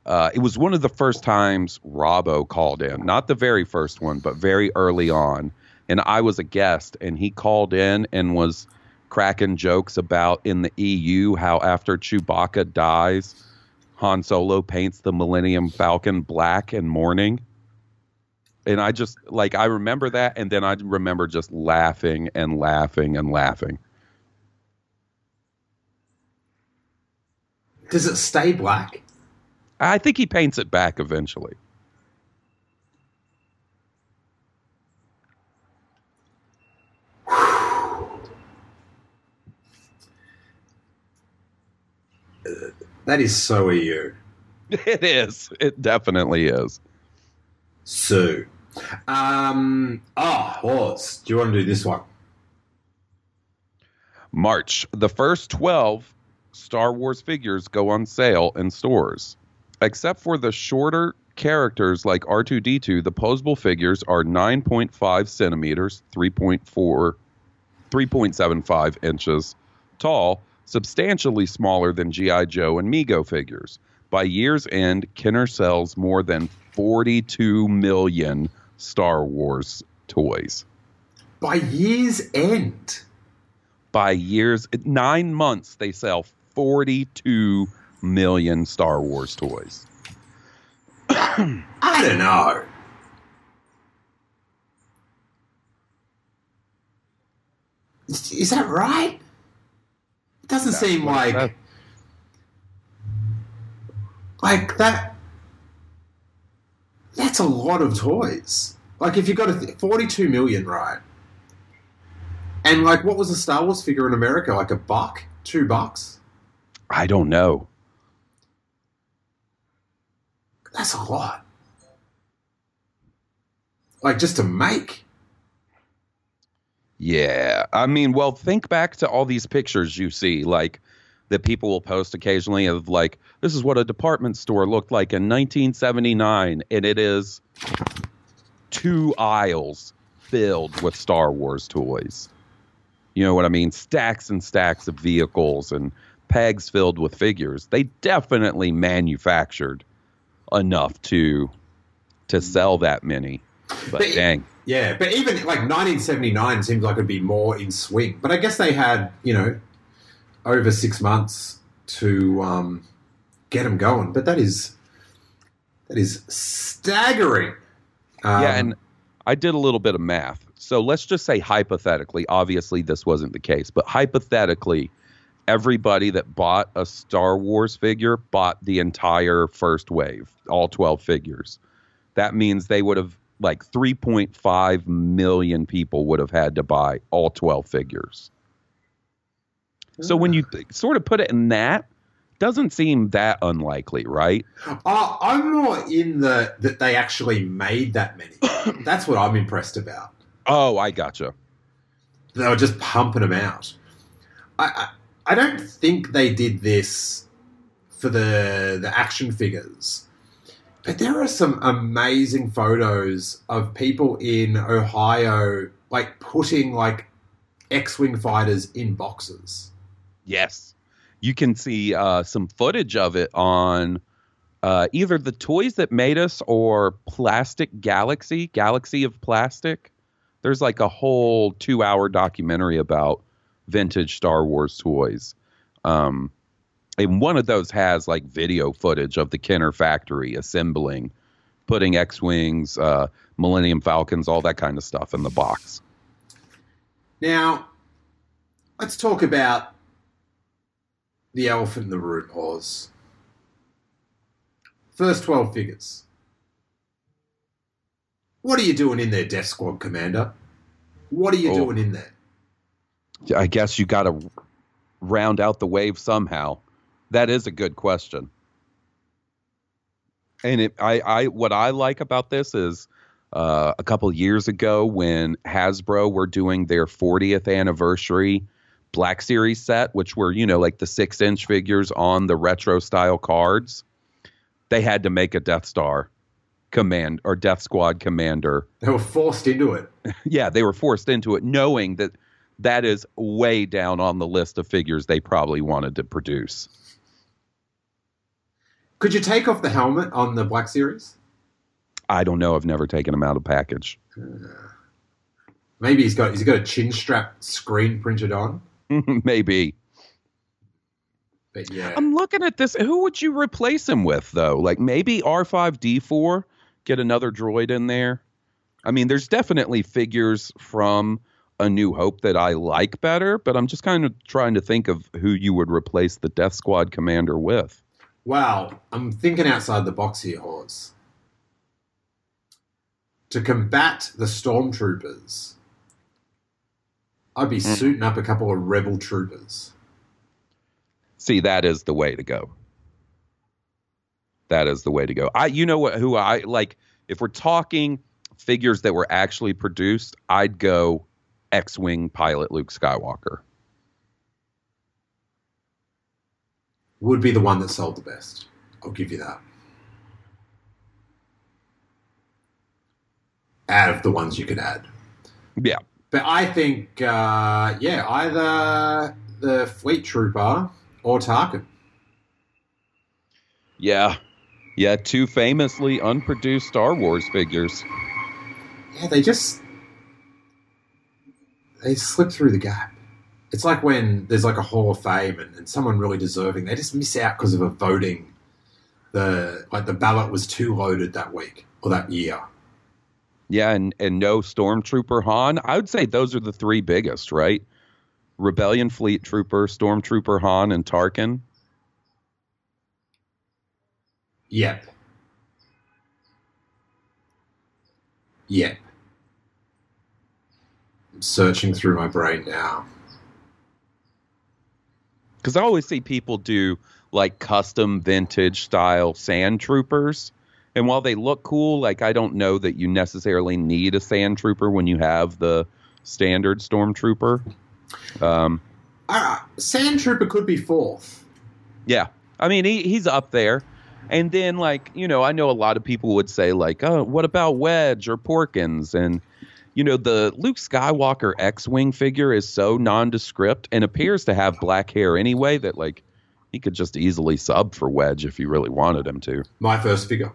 Uh, it was one of the first times Robbo called in, not the very first one, but very early on. And I was a guest, and he called in and was cracking jokes about in the EU how after Chewbacca dies, Han Solo paints the Millennium Falcon black and mourning. And I just like I remember that, and then I remember just laughing and laughing and laughing. Does it stay black? I think he paints it back eventually. That is so EU. It is. It definitely is. So, um, ah, Oz, do you want to do this one? March. The first 12 Star Wars figures go on sale in stores. Except for the shorter characters like R2D2, the posable figures are 9.5 centimeters, 3.4, 3.75 inches tall, substantially smaller than G.I. Joe and Mego figures. By year's end, Kenner sells more than 42 million Star Wars toys. By year's end. By year's nine months, they sell 42 million Star Wars toys. I don't know. Is, is that right? It doesn't seem like That- like that. That's a lot of toys. Like if you got a th- forty-two million, right? And like, what was a Star Wars figure in America? Like a buck, two bucks. I don't know. That's a lot. Like just to make. Yeah. I mean, well, think back to all these pictures you see, like that people will post occasionally of like, this is what a department store looked like in 1979. And it is two aisles filled with Star Wars toys. You know what I mean? Stacks and stacks of vehicles and pegs filled with figures. They definitely manufactured enough to to sell that many. But But- dang. Yeah, but even like 1979 seems like it'd be more in swing. But I guess they had, you know, over six months to um, get them going. But that is that is staggering. Um, yeah, and I did a little bit of math. So let's just say hypothetically, obviously this wasn't the case, but hypothetically, everybody that bought a Star Wars figure bought the entire first wave, all 12 figures. That means they would have like 3.5 million people would have had to buy all 12 figures. So when you th- sort of put it in that, doesn't seem that unlikely, right? Uh, I'm more in the that they actually made that many. That's what I'm impressed about. Oh, I gotcha. They were just pumping them out. I, I I don't think they did this for the the action figures, but there are some amazing photos of people in Ohio like putting like X-wing fighters in boxes. Yes. You can see uh, some footage of it on uh, either the Toys That Made Us or Plastic Galaxy, Galaxy of Plastic. There's like a whole two hour documentary about vintage Star Wars toys. Um, and one of those has like video footage of the Kenner factory assembling, putting X Wings, uh, Millennium Falcons, all that kind of stuff in the box. Now, let's talk about the elephant in the room, Oz. First 12 figures. What are you doing in there, Death Squad Commander? What are you Oh. doing in there? I guess you got to round out the wave somehow. That is a good question. And it, I, I, what I like about this is uh, a couple years ago when Hasbro were doing their 40th anniversary Black Series set, which were you know like the six inch figures on the retro style cards, they had to make a Death Star command or Death Squad commander They were forced into it. yeah, they were forced into it, knowing that that is way down on the list of figures they probably wanted to produce. Could you take off the helmet on the Black Series? I don't know. I've never taken him out of package. Uh, maybe he's got he's got a chin strap screen printed on. Maybe. But yeah, I'm looking at this. Who would you replace him with, though? Like maybe R5D4, get another droid in there. I mean, there's definitely figures from A New Hope that I like better, but I'm just kind of trying to think of who you would replace the Death Squad commander with. Wow, I'm thinking outside the box here, Hawes. To combat the stormtroopers, I'd be Mm. suiting up a couple of rebel troopers. See, that is the way to go. That is the way to go. I, you know what? Who I like? If we're talking figures that were actually produced, I'd go X-wing pilot Luke Skywalker. Would be the one that sold the best. I'll give you that. Out of the ones you could add. Yeah, But I think, uh, yeah, either the Fleet Trooper or Tarkin. yeah, yeah. Two famously unproduced Star Wars figures. Yeah, they just they slip through the gap. It's like when there's like a Hall of Fame and, and someone really deserving, they just miss out because of a voting. The like the ballot was too loaded that week or that year. Yeah, and and no Stormtrooper Han. I would say those are the three biggest, right? Rebellion Fleet Trooper, Stormtrooper Han, and Tarkin. Yep. Yep. I'm searching through my brain now. Because I always see people do like custom vintage style sand troopers. And while they look cool, like I don't know that you necessarily need a sand trooper when you have the standard stormtrooper. Um, Uh, Sand Trooper could be fourth. yeah, I mean he, he's up there. And then like you know, I know a lot of people would say like, oh, what about Wedge or Porkins? And you know, the Luke Skywalker X-wing figure is so nondescript and appears to have black hair anyway that like he could just easily sub for Wedge if you really wanted him to. My first figure.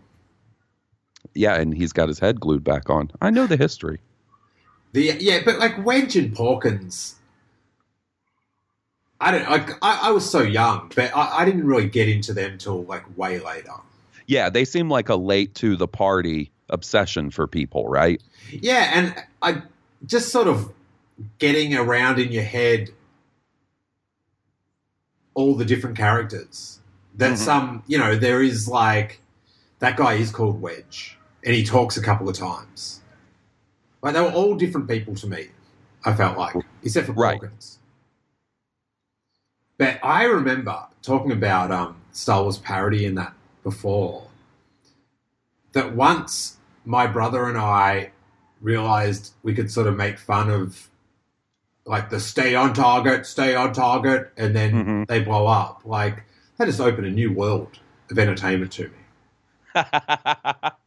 Yeah, and he's got his head glued back on. I know the history. The yeah, but like Wedge and Porkins. I don't like. I, I was so young, but I, I didn't really get into them till like way later. Yeah, they seem like a late to the party obsession for people, right? Yeah, and I just sort of getting around in your head all the different characters. That Mhm. some, you know, there is like that guy is called Wedge, and he talks a couple of times. Like they were all different people to me. I felt like, except for Right. Porkins. But I remember talking about um, Star Wars parody in that before. That once my brother and I realized we could sort of make fun of like the stay on target, stay on target, and then Mhm. they blow up. Like that just opened a new world of entertainment to me.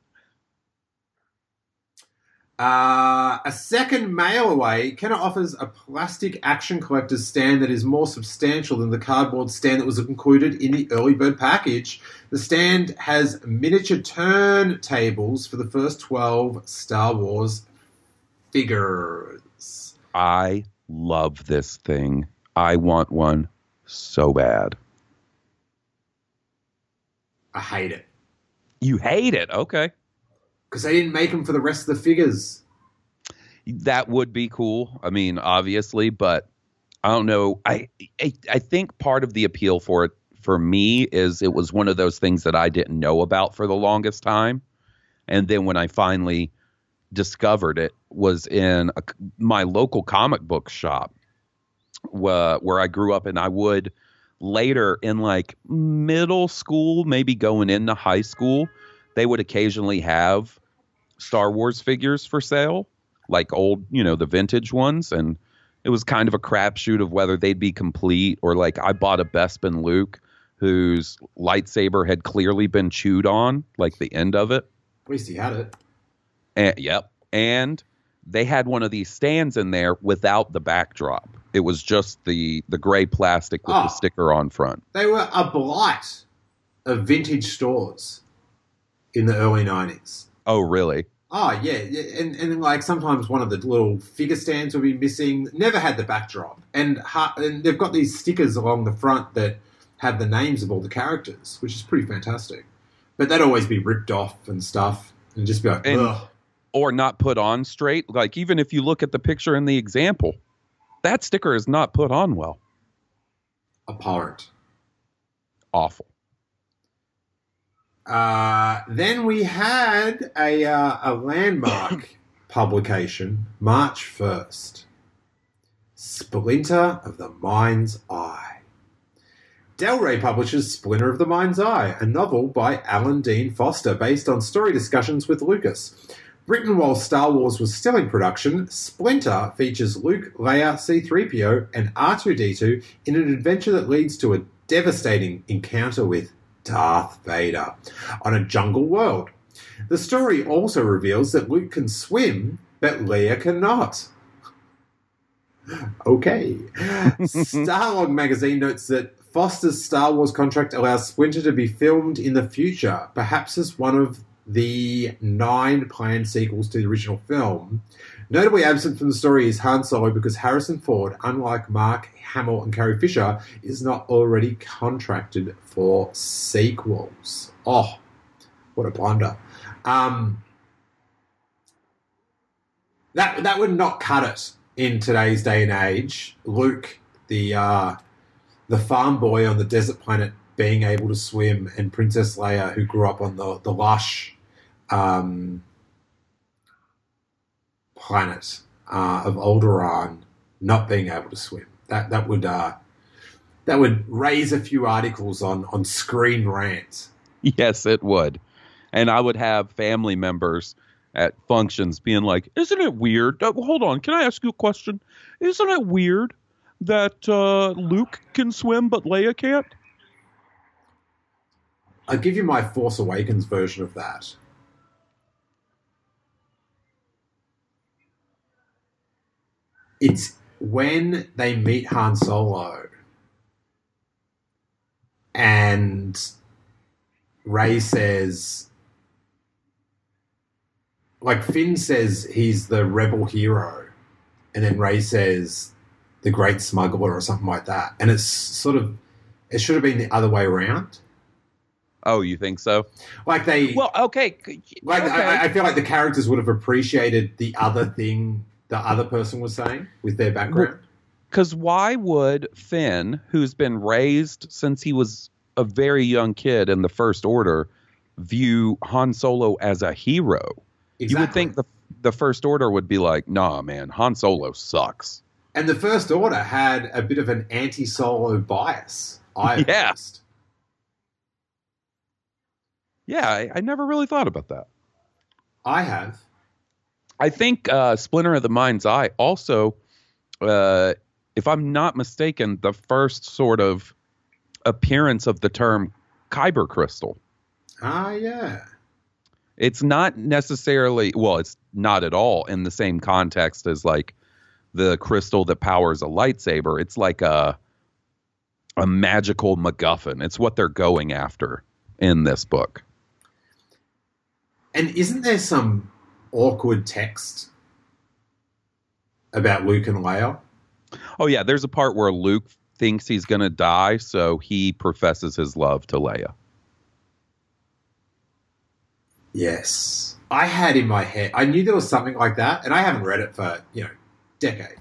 Uh, a second mail away, Kenner offers a plastic action collector's stand that is more substantial than the cardboard stand that was included in the early bird package. The stand has miniature turntables for the first 12 Star Wars figures. I love this thing. I want one so bad. I hate it You hate it. Okay. Because they didn't make them for the rest of the figures. That would be cool. I mean, obviously, but I don't know. I, I I think part of the appeal for it for me is it was one of those things that I didn't know about for the longest time. And then when I finally discovered it was in a, my local comic book shop where, where I grew up and I would later in like middle school, maybe going into high school, they would occasionally have Star Wars figures for sale, like old, you know, the vintage ones. And it was kind of a crapshoot of whether they'd be complete or like I bought a Bespin Luke whose lightsaber had clearly been chewed on, like the end of it. At least he had it. And, yep. And they had one of these stands in there without the backdrop. It was just the the gray plastic with Oh. the ah. sticker on front. They were a blight of vintage stores in the early 90s. Oh, really? Oh, yeah. And, and like sometimes one of the little figure stands will be missing. Never had the backdrop. And, ha- and they've got these stickers along the front that have the names of all the characters, which is pretty fantastic. But they'd always be ripped off and stuff and just be like, And- ugh. Or not put on straight. Like, even if you look at the picture in the example, that sticker is not put on well. abhorrent. Awful. Uh, then we had a, uh, a landmark publication, March 1st Splinter of the Mind's Eye. Del Rey publishes Splinter of the Mind's Eye, a novel by Alan Dean Foster based on story discussions with Lucas. Written while Star Wars was still in production, Splinter features Luke, Leia, C3PO, and R2D2 in an adventure that leads to a devastating encounter with Darth Vader on a jungle world. The story also reveals that Luke can swim, but Leia cannot. Okay. Starlog magazine notes that Foster's Star Wars contract allows Splinter to be filmed in the future, perhaps as one of the nine planned sequels to the original film. Notably absent from the story is Han Solo because Harrison Ford, unlike Mark Hamill and Carrie Fisher, is not already contracted for sequels. Oh, what a blunder. Um, that, that would not cut it in today's day and age. Luke, the, uh, the farm boy on the desert planet, being able to swim, and Princess Leia, who grew up on the, the lush um, planet uh, of Alderaan, not being able to swim. That that would uh, that would raise a few articles on on Screen Rant. Yes, it would. And I would have family members at functions being like, Isn't it weird? Uh, hold on, can I ask you a question? Isn't it weird that uh, Luke can swim but Leia can't? I'll give you my Force Awakens version of that. It's when they meet Han Solo and Rey says, like Finn says he's the rebel hero, and then Rey says the great smuggler or something like that. And it's sort of, it should have been the other way around. Oh, you think so? Like they, Well, okay. like okay. I, I feel like the characters would have appreciated the other thing the other person was saying with their background. Because why would Finn, who's been raised since he was a very young kid in the First Order, view Han Solo as a hero? You would think the the First Order would be like, "Nah, man, Han Solo sucks." and the First Order had a bit of an anti-solo bias. I Yeah. noticed. Yeah, I, I never really thought about that. I have. I think uh, Splinter of the Mind's Eye also, uh, if I'm not mistaken, the first sort of appearance of the term Kyber crystal. Ah, yeah. It's not necessarily, well, it's not at all in the same context as like the crystal that powers a lightsaber. It's like a a magical MacGuffin. It's what they're going after in this book. And isn't there some awkward text about Luke and Leia? Oh yeah, there's a part where Luke thinks he's gonna die, so he professes his love to Leia. Yes. I had in my head, I knew there was something like that, and I haven't read it for, you know, decade.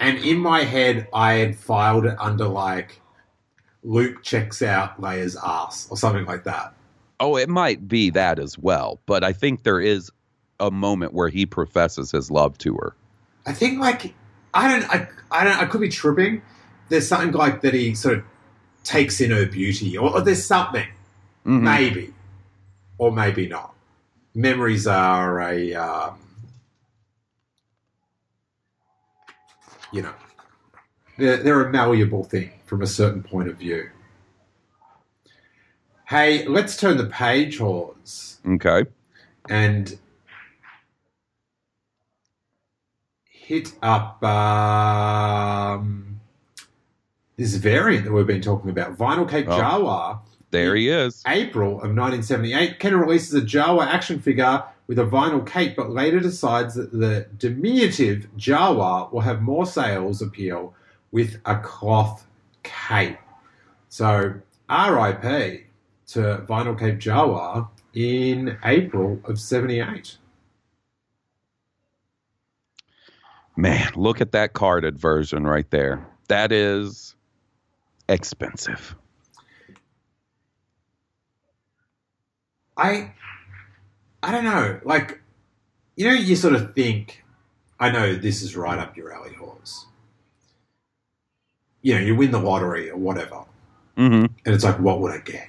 And in my head, I had filed it under like Luke checks out Leia's ass or something like that. Oh, it might be that as well, but I think there is a moment where he professes his love to her. I think like I don't I, I don't I could be tripping. There's something like that he sort of takes in her beauty, or, or there's something Mhm. maybe, or maybe not. Memories are a um, you know they're, they're a malleable thing from a certain point of view. Hey, let's turn the page, Hawes Okay. and hit up um, this variant that we've been talking about, Vinyl Cape Oh. Jawa. There he is. April of 1978, Kenner releases a Jawa action figure with a vinyl cape, but later decides that the diminutive Jawa will have more sales appeal with a cloth cape. So, RIP to Vinyl Cape Jawa in April of 78. Man, look at that carded version right there. That is expensive. I I don't know. Like you know, you sort of think, I know this is right up your alley, Hawes. You know, you win the lottery or whatever, hmm and it's like, what would I get?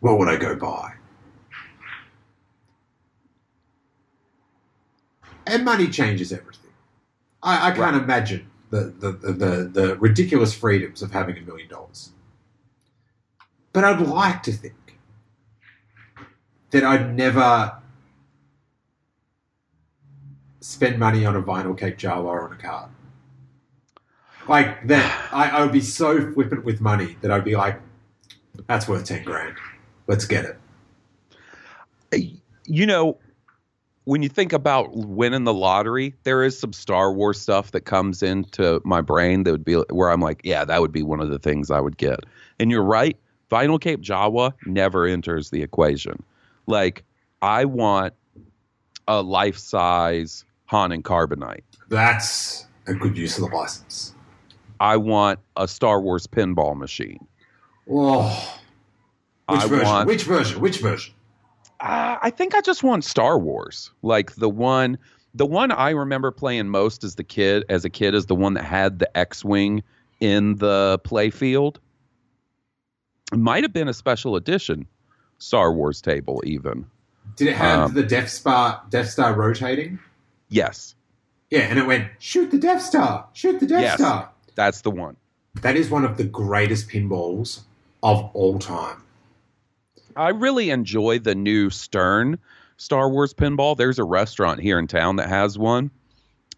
What would I go buy? And money changes everything. I, I can't imagine the, the, the, the, ridiculous freedoms of having a million dollars. But I'd like to think that I'd never spend money on a vinyl cape Jawa or on a card. Like that, I, I would be so flippant with money that I'd be like, "That's worth ten grand. Let's get it." You know, when you think about winning the lottery, there is some Star Wars stuff that comes into my brain that would be where I'm like, yeah, that would be one of the things I would get. And you're right, Vinyl Cape Jawa never enters the equation. Like, I want a life size Han and Carbonite. That's a good use of the license. I want a Star Wars pinball machine. Oh, which I version? want. Which version? Which version? Uh, I think I just want Star Wars. Like the one, the one I remember playing most as the kid, as a kid, is the one that had the X-wing in the playfield. Might have been a special edition Star Wars table, even. Did it have Um, the Death Star Death Star rotating? Yes, Yeah, and it went shoot the Death Star, shoot the Death Yes. Star. that's the one. That is one of the greatest pinballs of all time. I really enjoy the new Stern Star Wars pinball. There's a restaurant here in town that has one.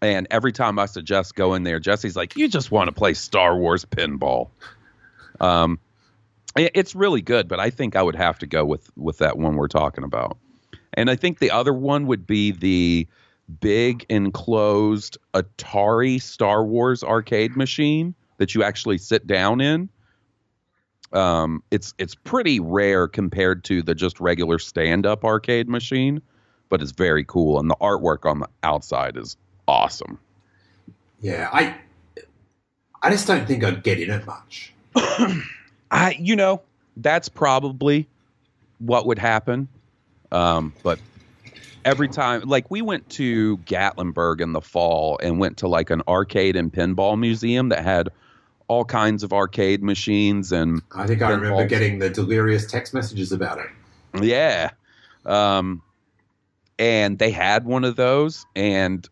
And every time I suggest going there, Jesse's like, "You just want to play Star Wars pinball." Um, it's really good, but I think I would have to go with with that one we're talking about. And I think the other one would be the big enclosed Atari Star Wars arcade machine that you actually sit down in. Um, it's it's pretty rare compared to the just regular stand up arcade machine, but it's very cool, and the artwork on the outside is awesome. Yeah, I I just don't think I'd get in it much. I you know that's probably what would happen, um, but every time like we went to Gatlinburg in the fall and went to like an arcade and pinball museum that had all kinds of arcade machines and I think I remember getting the delirious text messages about it. Yeah. Um, and they had one of those, and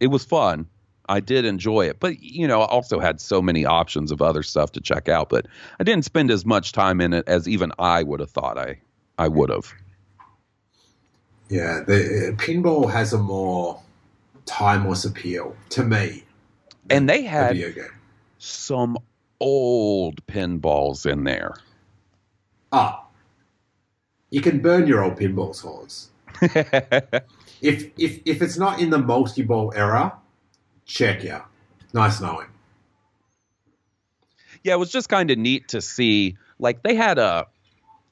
it was fun. I did enjoy it, but you know, I also had so many options of other stuff to check out. But I didn't spend as much time in it as even I would have thought I I would have. Yeah, the uh, pinball has a more timeless appeal to me. And they had video game. Some old pinballs in there. Ah, you can burn your old pinball Hawes. If if if it's not in the multi-ball era, check ya. Nice knowing. yeah, it was just kind of neat to see. Like they had a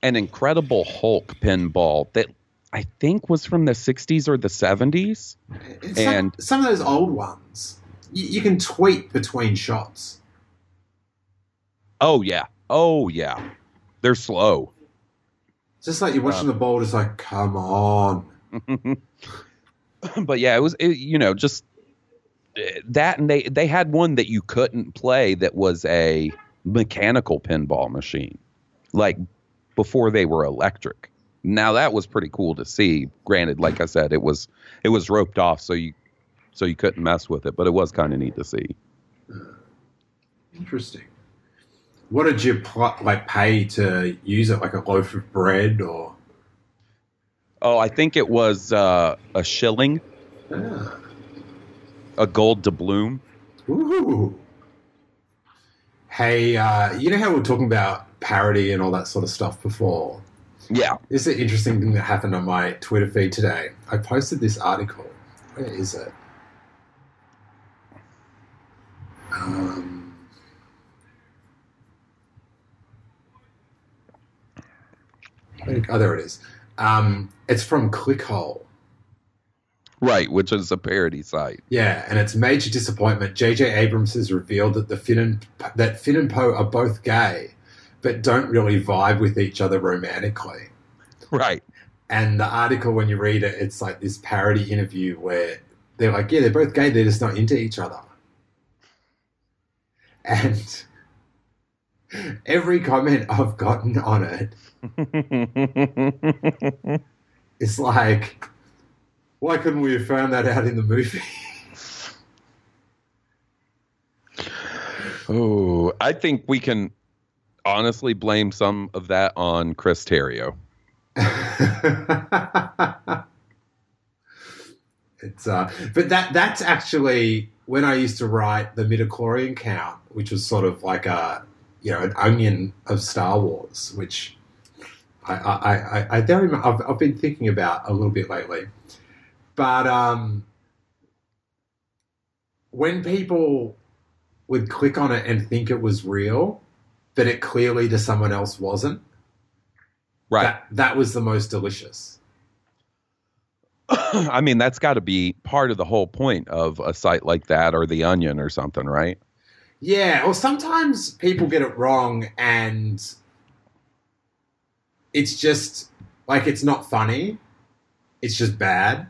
an incredible Hulk pinball that I think was from the 60s or the 70s. It's And- some, some of those old ones, you, you can tweet between shots. Oh yeah. Oh yeah. They're slow. It's just like you're watching the ball, just like, come on. but yeah, it was it, you know just eh, that and they they had one that you couldn't play that was a mechanical pinball machine. Like before they were electric. Now that was pretty cool to see. Granted, like I said, it was it was roped off so you so you couldn't mess with it, but it was kind of neat to see. Interesting. What did you pl- like pay to use it? Like a loaf of bread or? Oh, I think it was uh, a shilling, Ah. a gold doubloon. Ooh. Hey, uh, you know how we were talking about parody and all that sort of stuff before? Yeah. This is an interesting thing that happened on my Twitter feed today. I posted this article. Where is it? Um, oh, there it is. Um, it's from Clickhole. Right, which is a parody site. Yeah, and it's major disappointment. J.J. Abrams has revealed that the Finn and that Finn and Poe are both gay, but don't really vibe with each other romantically. Right. And the article, when you read it, it's like this parody interview where they're like, "Yeah, they're both gay. They're just not into each other." And every comment I've gotten on it is like, "Why couldn't we have found that out in the movie?" oh, I think we can honestly blame some of that on Chris Terrio. it's uh, but that that's actually when I used to write the midichlorian count, which was sort of like a you know an onion of Star Wars, which I I, I, I very much, I've, I've been thinking about a little bit lately. But um, when people would click on it and think it was real, but it clearly to someone else wasn't, Right. that, that was the most delicious. I mean, that's got to be part of the whole point of a site like that or The Onion or something, right? Yeah, or sometimes people get it wrong and it's just like it's not funny. It's just bad.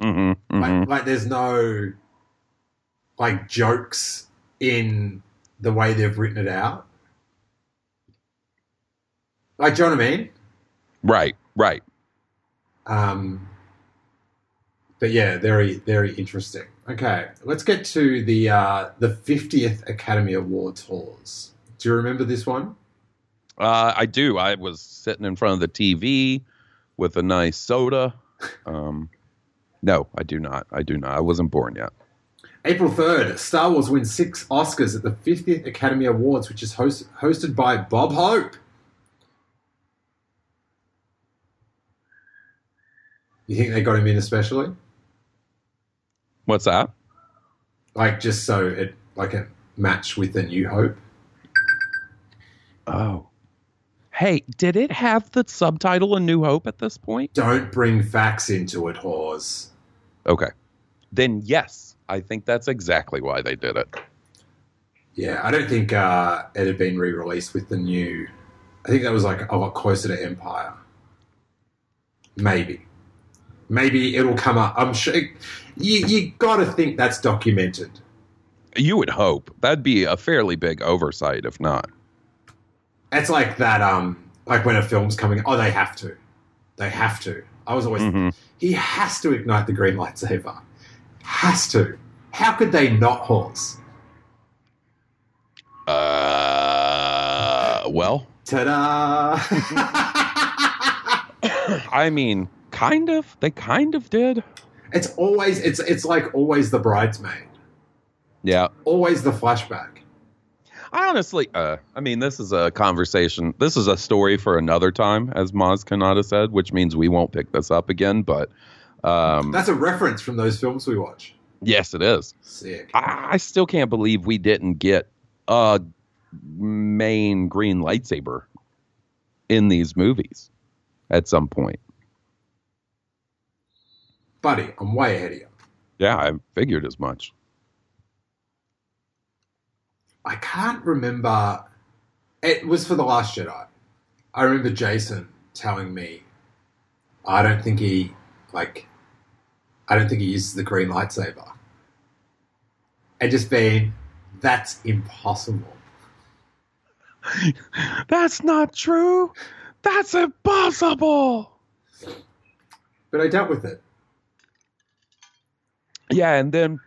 Mm-hmm, Like, like there's no like jokes in the way they've written it out. Like, do you know what I mean? Right, right. Um, but yeah, very very interesting. Okay, let's get to the uh, the 50th Academy Awards Hawes. Do you remember this one? Uh, I do. I was sitting in front of the TV with a nice soda. Um, no, I do not. I do not. I wasn't born yet. April 3rd, Star Wars wins six Oscars at the 50th Academy Awards, which is host- hosted by Bob Hope. You think they got him in especially? What's that? Like just so it like a match with the New Hope? Oh. Hey, did it have the subtitle A New Hope at this point? Don't bring facts into it, Hawes. Okay. Then yes, I think that's exactly why they did it. Yeah, I don't think uh, it had been re-released with the new. I think that was like a lot closer to Empire. Maybe, maybe it'll come up. I'm sure you you got to think that's documented. You would hope. That'd be a fairly big oversight if not. It's like that. Um, like when a film's coming. Oh, they have to. They have to. I was always. Mhm. He has to ignite the green lightsaber. Has to. How could they not Hawes? Uh, well, Ta-da! I mean, kind of. They kind of did. it's always it's it's like always the bridesmaid. Yeah. Always the flashback. I honestly, uh, I mean, this is a conversation. This is a story for another time, as Maz Kanata said, which means we won't pick this up again. But um, That's a reference from those films we watch. yes, it is. Sick. I, I still can't believe we didn't get a main green lightsaber in these movies at some point. Buddy, I'm way ahead of you. Yeah, I figured as much. I can't remember. It was for The Last Jedi. I remember Jason telling me, I don't think he, like, I don't think he uses the green lightsaber. And just being, that's impossible. That's not true. That's impossible. But I dealt with it. Yeah, and then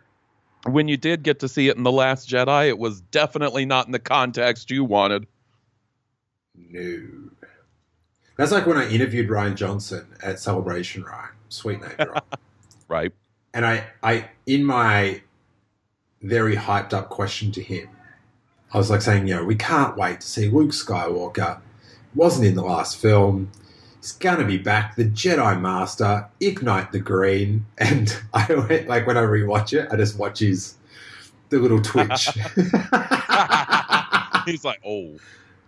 when you did get to see it in The Last Jedi, it was definitely not in the context you wanted. No. That's like when I interviewed Rian Johnson at Celebration Ryan. Sweet name, right? Right? and I, I, in my very hyped up question to him, I was like saying, you know, we can't wait to see Luke Skywalker. Wasn't in the last film. He's gonna be back. The Jedi Master, ignite the green, and I went, like when I rewatch it, I just watch his the little twitch. He's like, oh,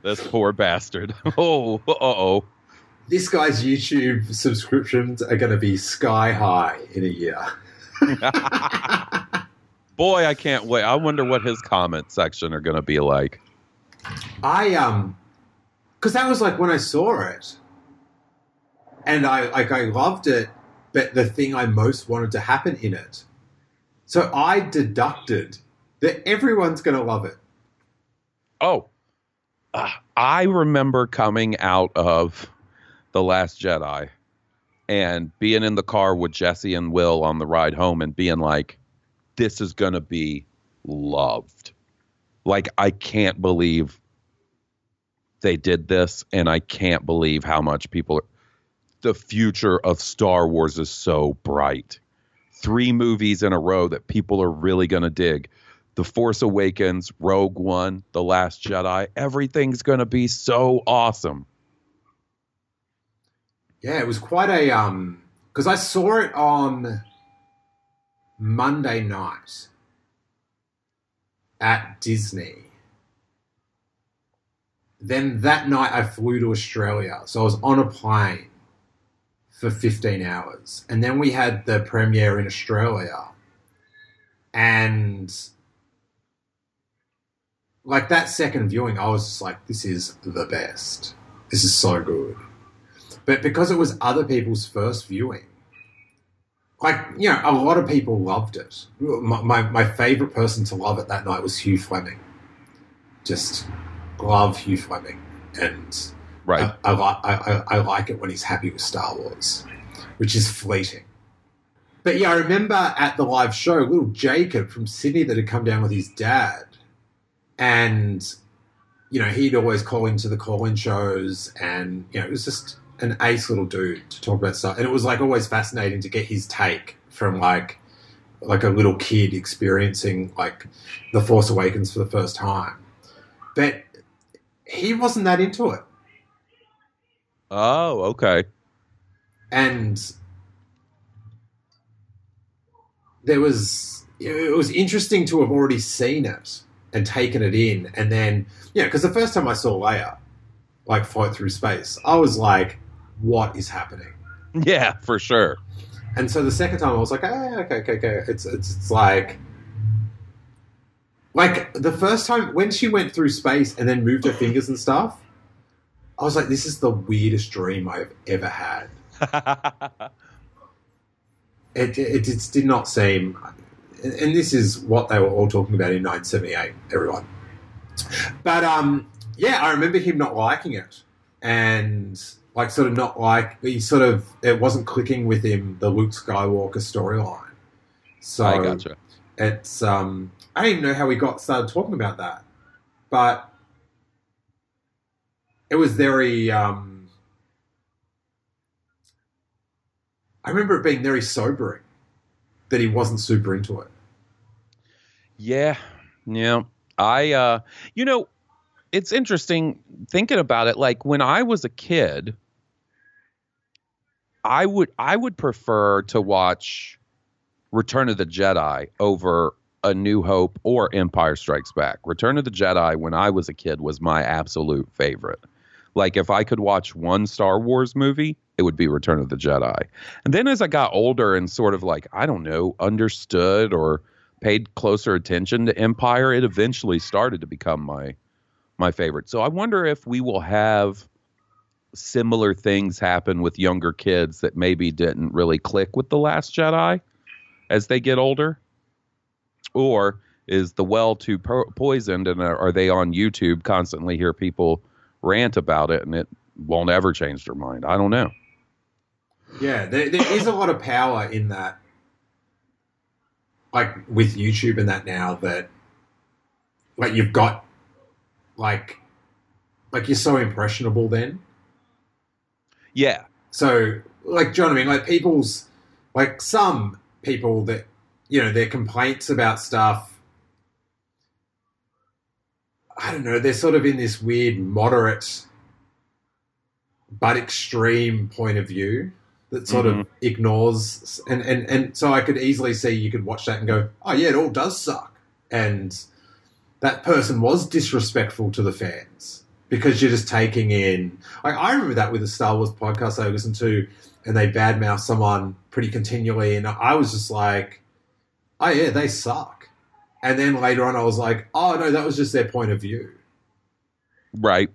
this poor bastard. Oh, uh oh. this guy's YouTube subscriptions are going to be sky high in a year. Boy, I can't wait. I wonder what his comment section are going to be like. I um, because that was like when I saw it, and I like I loved it, but the thing I most wanted to happen in it, so I deducted that everyone's going to love it. Oh, uh, I remember coming out of The Last Jedi and being in the car with Jesse and Will on the ride home and being like, this is going to be loved. Like, I can't believe they did this, and I can't believe how much people. The future of Star Wars is so bright. Three movies in a row that people are really going to dig. The Force Awakens, Rogue One, The Last Jedi, everything's going to be so awesome. Yeah, it was quite a um because I saw it on Monday night at Disney. Then that night I flew to Australia. So I was on a plane for 15 hours. And then we had the premiere in Australia. And like that second viewing, I was just like, this is the best. This is so good. But because it was other people's first viewing, like, you know, a lot of people loved it. My, my, my favorite person to love it that night was Hugh Fleming. Just love Hugh Fleming. And Right. I, I, li- I, I- like it when he's happy with Star Wars, which is fleeting. But yeah, I remember at the live show, little Jacob from Sydney that had come down with his dad. And, you know, he'd always call into the call in shows. And, you know, it was just an ace little dude to talk about stuff. And it was like always fascinating to get his take from like, like a little kid experiencing like The Force Awakens for the first time. But he wasn't that into it. Oh, okay. and there was it was interesting to have already seen it and taken it in and then yeah because the first time i saw leia like float through space i was like what is happening Yeah, for sure. and so the second time i was like ah, okay okay okay it's, it's it's like like the first time when she went through space and then moved her fingers and stuff i was like this is the weirdest dream i've ever had. It, it just did not seem and and this is what they were all talking about in 1978 everyone. But um yeah i remember him not liking it. And like sort of not like he sort of it wasn't clicking with him the luke skywalker storyline. So I gotcha. it's um i don't even know how we got started talking about that. But it was very um i remember it being very sobering that he wasn't super into it Yeah, yeah. I, uh, you know, it's interesting thinking about it. Like when I was a kid, I would I would prefer to watch Return of the Jedi over A New Hope or Empire Strikes Back. Return of the Jedi when I was a kid was my absolute favorite. Like if I could watch one Star Wars movie, it would be Return of the Jedi. And then as I got older and sort of like I don't know, understood or paid closer attention to Empire, it eventually started to become my my favorite. So I wonder if we will have similar things happen with younger kids that maybe didn't really click with the last Jedi as they get older, or is the well too po- poisoned and are, are they on YouTube constantly hear people rant about it and it won't ever change their mind? I don't know. Yeah, there, there is a lot of power in that. Like with YouTube and that now that, like you've got, like, like you're so impressionable then. Yeah, So, like, do you know what I mean? Like people's, like some people that, you know, their complaints about stuff I don't know, they're sort of in this weird moderate but extreme point of view that sort of mm-hmm. ignores and, and and so I could easily see you could watch that and go, oh yeah, it all does suck, and that person was disrespectful to the fans because you're just taking in. Like I remember that with the Star Wars podcast I listened to, and they badmouth someone pretty continually, and I was just like, oh yeah, they suck. And then later on, I was like, oh no, that was just their point of view Right.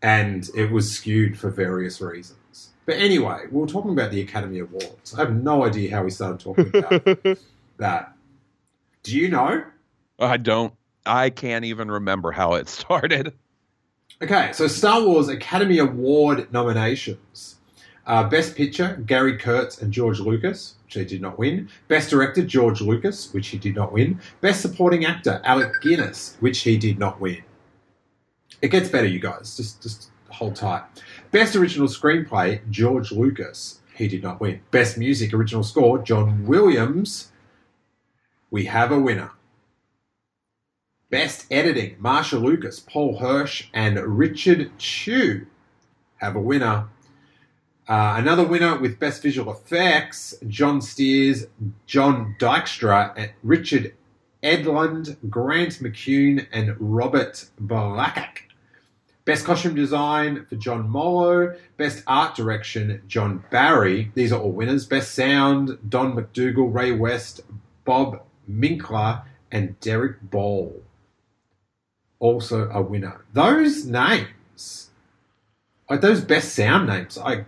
and it was skewed for various reasons. But anyway, we were talking about the Academy Awards. I have no idea how we started talking about that. Do you know? I don't. I can't even remember how it started. Okay, so Star Wars Academy Award nominations. Uh, Best Picture, Gary Kurtz and George Lucas, which he did not win. Best Director, George Lucas, which he did not win. Best Supporting Actor, Alec Guinness, which he did not win. It gets better, you guys. Just, just hold tight. Best Original Screenplay, George Lucas. He did not win. Best Music Original Score, John Williams. We have a winner. Best Editing, Marsha Lucas, Paul Hirsch, and Richard Chew have a winner. Uh, another winner with Best Visual Effects, John Stears, John Dykstra, Richard Edlund, Grant McCune, and Robert Blalack. Best Costume Design for John Mollo. Best Art Direction, John Barry. These are all winners. Best Sound, Don McDougall, Ray West, Bob Minkler, and Derek Ball. Also a winner. Those names, like those best sound names, I,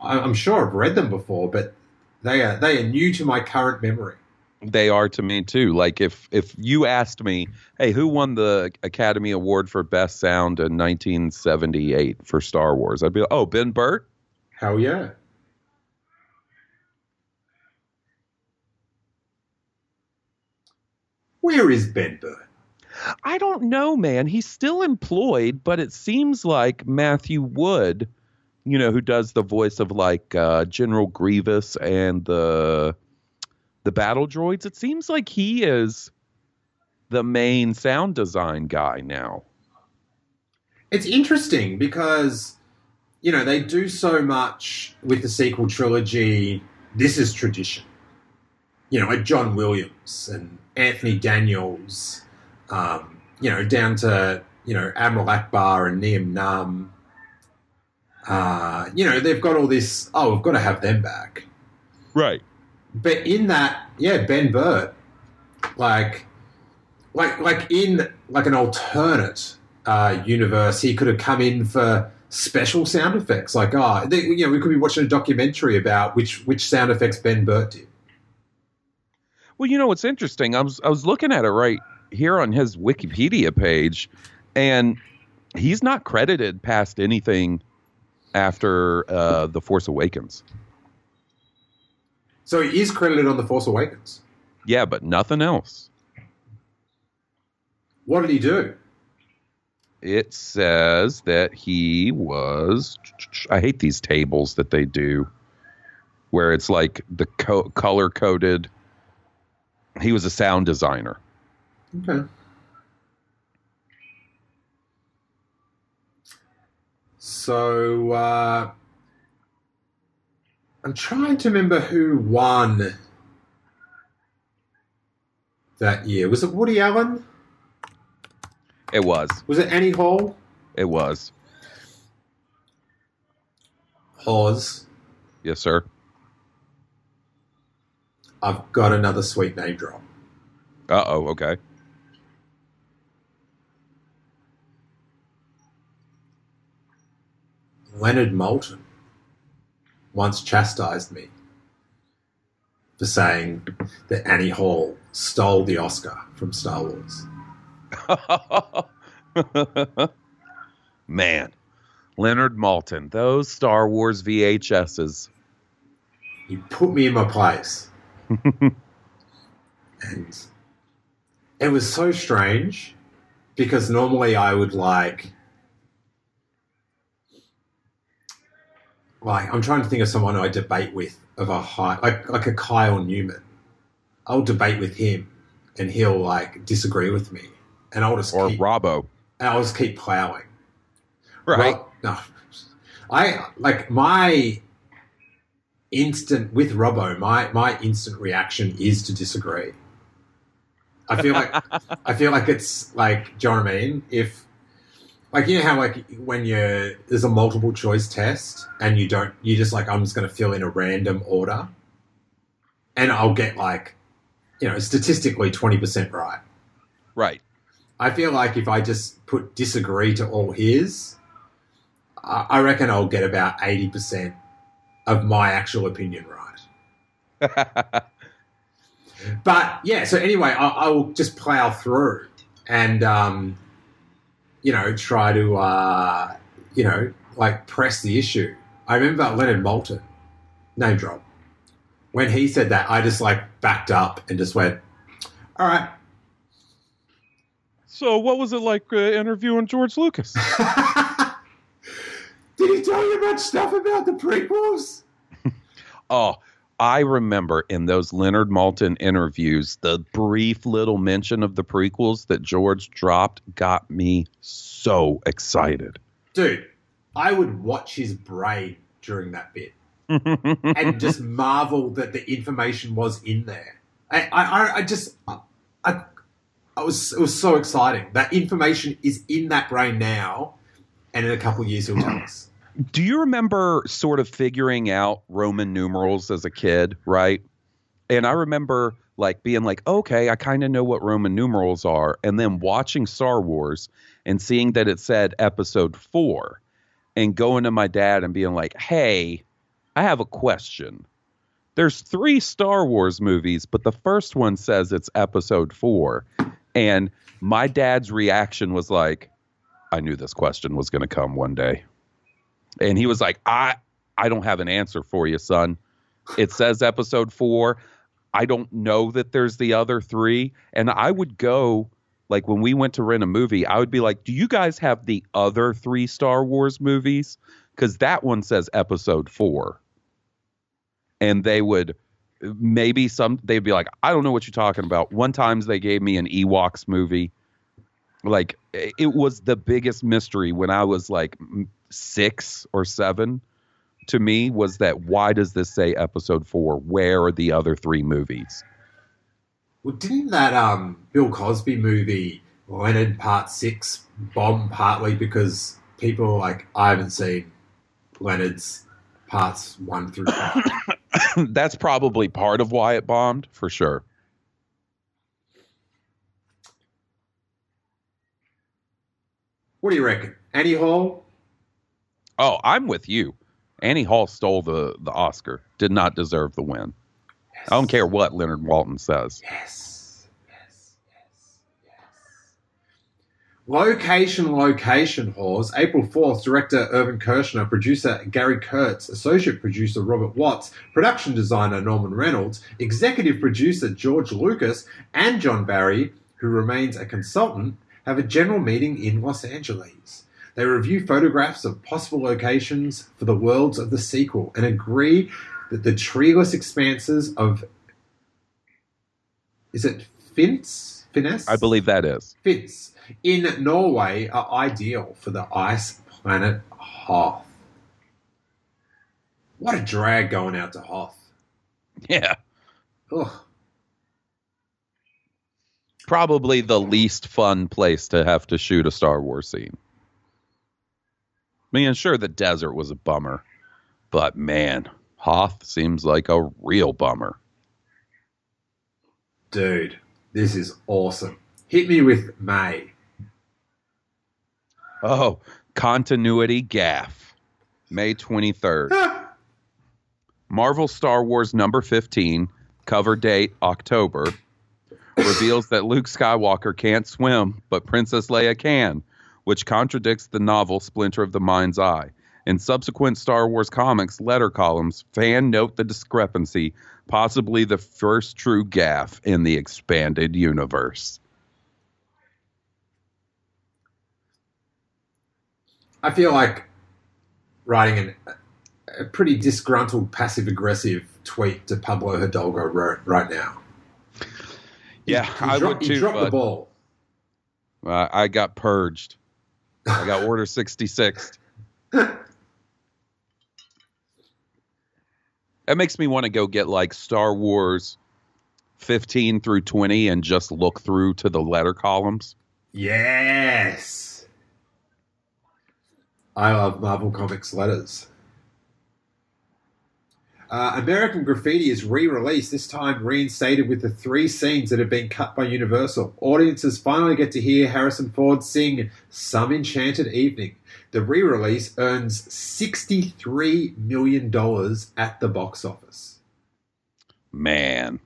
I- I'm sure I've read them before, but they are they are new to my current memory. They are to me too. Like if if you asked me, hey, who won the Academy Award for Best Sound in 1978 for Star Wars? I'd be like, oh, Ben Burtt. Hell yeah. Where is Ben Burtt? I don't know, man. He's still employed, but it seems like Matthew Wood, you know, who does the voice of like uh, General Grievous and the the battle droids. It seems like he is the main sound design guy now. It's interesting because, you know, they do so much with the sequel trilogy. This is tradition. You know, like John Williams and Anthony Daniels, um, you know, down to, you know, Admiral Ackbar and Nien Nunb. Uh, you know, they've got all this, oh, we've got to have them back. Right. But in that, yeah, Ben Burtt, like, like, like in like an alternate uh, universe, he could have come in for special sound effects. Like, oh, you know, we could be watching a documentary about which which sound effects Ben Burtt did. Well, you know what's interesting? I was I was looking at it right here on his Wikipedia page, and he's not credited past anything after uh, the Force Awakens. So he is credited on The Force Awakens. Yeah, but nothing else. What did he do? It says that he was. I hate these tables that they do, where it's like the co- color coded. He was a sound designer. Okay. So uh, I'm trying to remember who won that year. Was it Woody Allen? It was. Was it Annie Hall? It was. Hawes. Yes, sir. I've got another sweet name drop. Uh oh. Okay. Leonard Maltin once chastised me for saying that Annie Hall stole the Oscar from Star Wars. Man, Leonard Maltin, those Star Wars VHSs. He put me in my place. and it was so strange because normally I would like like I'm trying to think of someone I debate with of a high like like a Kyle Newman. I'll debate with him and he'll like disagree with me. And I'll just Or keep, Robbo. and I'll just keep plowing. Right. Well, no, I like my instant with Robbo. My my instant reaction is to disagree. I feel like I feel like it's like, do you know what I mean? If like you know how like when you're there's a multiple choice test and you don't you just like I'm just going to fill in a random order, and I'll get like you know statistically twenty percent right. right. I feel like if I just put disagree to all his, I I reckon I'll get about eighty percent of my actual opinion right. But yeah, so anyway, I, I will just plow through and um, you know try to uh, you know like press the issue. I remember Leonard Maltin, name drop. When he said that, I just like backed up and just went, "All right." so, what was it like uh, interviewing George Lucas? Did he tell you much stuff about the prequels? Oh, I remember in those Leonard Maltin interviews, the brief little mention of the prequels that George dropped got me so excited. Dude, I would watch his brain during that bit and just marvel that the information was in there. I, I, I just, I, I was, it was so exciting. That information is in that brain now, and in a couple of years he'll tell us. Do you remember sort of figuring out Roman numerals as a kid, right? And I remember like being like, okay, I kind of know what Roman numerals are. And then watching Star Wars and seeing that it said episode four and going to my dad and being like, hey, I have a question. There's three Star Wars movies, but the first one says it's episode four. And my dad's reaction was like, I knew this question was going to come one day and he was like i i don't have an answer for you son. It says episode four. I don't know that there's the other three. And i would go like when we went to rent a movie i would be like do you guys have the other three star wars movies? Because that one says episode four. And they would maybe some they'd be like i don't know what you're talking about. One times they gave me an ewoks movie like it was the biggest mystery when i was like six or seven to me was that why does this say episode four? Where are the other three movies? Well, didn't that um, Bill Cosby movie Leonard Part Six bomb partly because people like I haven't seen Leonard's parts one through five. That's probably part of why it bombed, for sure. What do you reckon? Annie Hall? Oh, I'm with you. Annie Hall stole the, the Oscar. Did not deserve the win. Yes. I don't care what Leonard Maltin says. Yes. Yes. Yes. Yes. Location, location, Hawes. April 4th, director Irvin Kershner, producer Gary Kurtz, associate producer Robert Watts, production designer Norman Reynolds, executive producer George Lucas, and John Barry, who remains a consultant, have a general meeting in Los Angeles. They review photographs of possible locations for the worlds of the sequel and agree that the treeless expanses of is it Finns? Finesse? I believe that is. Finns in Norway are ideal for the ice planet Hoth. What a drag going out to Hoth. Yeah. Ugh. Probably the least fun place to have to shoot a Star Wars scene. I mean, sure, the desert was a bummer, but man, Hoth seems like a real bummer. Dude, this is awesome. Hit me with May. Oh, continuity gaffe. May 23rd. Marvel Star Wars number 15, cover date October, reveals that Luke Skywalker can't swim, but Princess Leia can, which contradicts the novel Splinter of the Mind's Eye. In subsequent Star Wars comics letter columns, fan note the discrepancy, possibly the first true gaffe in the expanded universe. I feel like writing an, a pretty disgruntled, passive aggressive tweet to Pablo Hidalgo right, right now. Yeah, He I dro- would he too, dropped the ball. Uh, I got purged. I got Order 66. That makes me want to go get like Star Wars 15 through 20 and just look through to the letter columns. Yes. I love Marvel Comics letters. Uh, American Graffiti is re released, this time reinstated with the three scenes that have been cut by Universal. Audiences finally get to hear Harrison Ford sing Some Enchanted Evening. The re release earns $63 million at the box office. Man.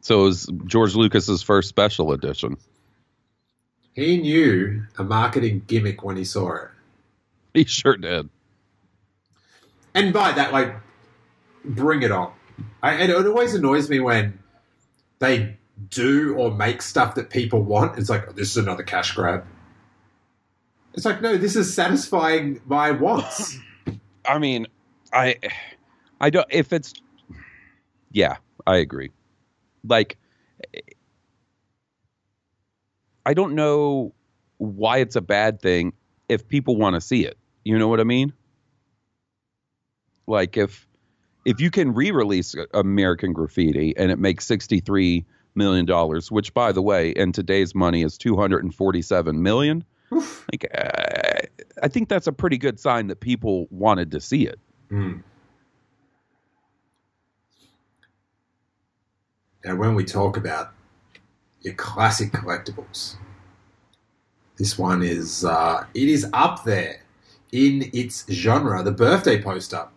So it was George Lucas's first special edition. He knew a marketing gimmick when he saw it. He sure did. And by that, like, bring it on. I, and it always annoys me when they do or make stuff that people want. It's like, oh, this is another cash grab. It's like, no, this is satisfying my wants. I mean, I I don't if it's yeah, I agree. Like I don't know why it's a bad thing if people want to see it. You know what I mean? Like if if you can re-release American Graffiti and it makes 63 million dollars, which by the way, in today's money is 247 million, Oof. like uh, I think that's a pretty good sign that people wanted to see it. Mm. Now, when we talk about your classic collectibles, this one is uh, it is up there in its genre. The birthday poster.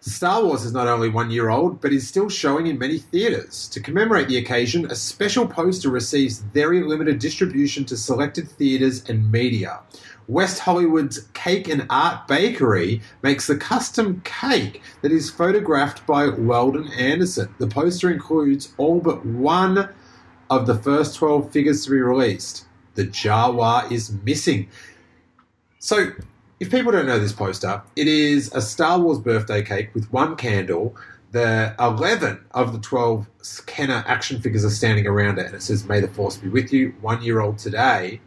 Star Wars is not only one year old, but is still showing in many theatres. To commemorate the occasion, a special poster receives very limited distribution to selected theatres and media. West Hollywood's Cake and Art Bakery makes a custom cake that is photographed by Weldon Anderson. The poster includes all but one of the first 12 figures to be released. The Jawa is missing. So, if people don't know this poster, it is a Star Wars birthday cake with one candle. The 11 of the 12 Kenner action figures are standing around it, and it says, May the Force be with you, one year old today.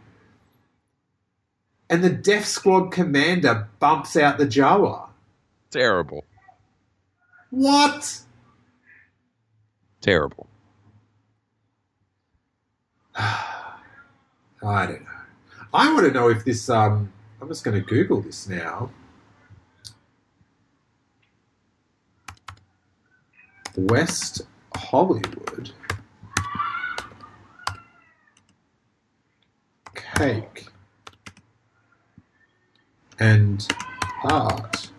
And the Death Squad commander bumps out the Jawa. Terrible. What? Terrible. I don't know. I want to know if this. Um, I'm just going to Google this now. West Hollywood cake and art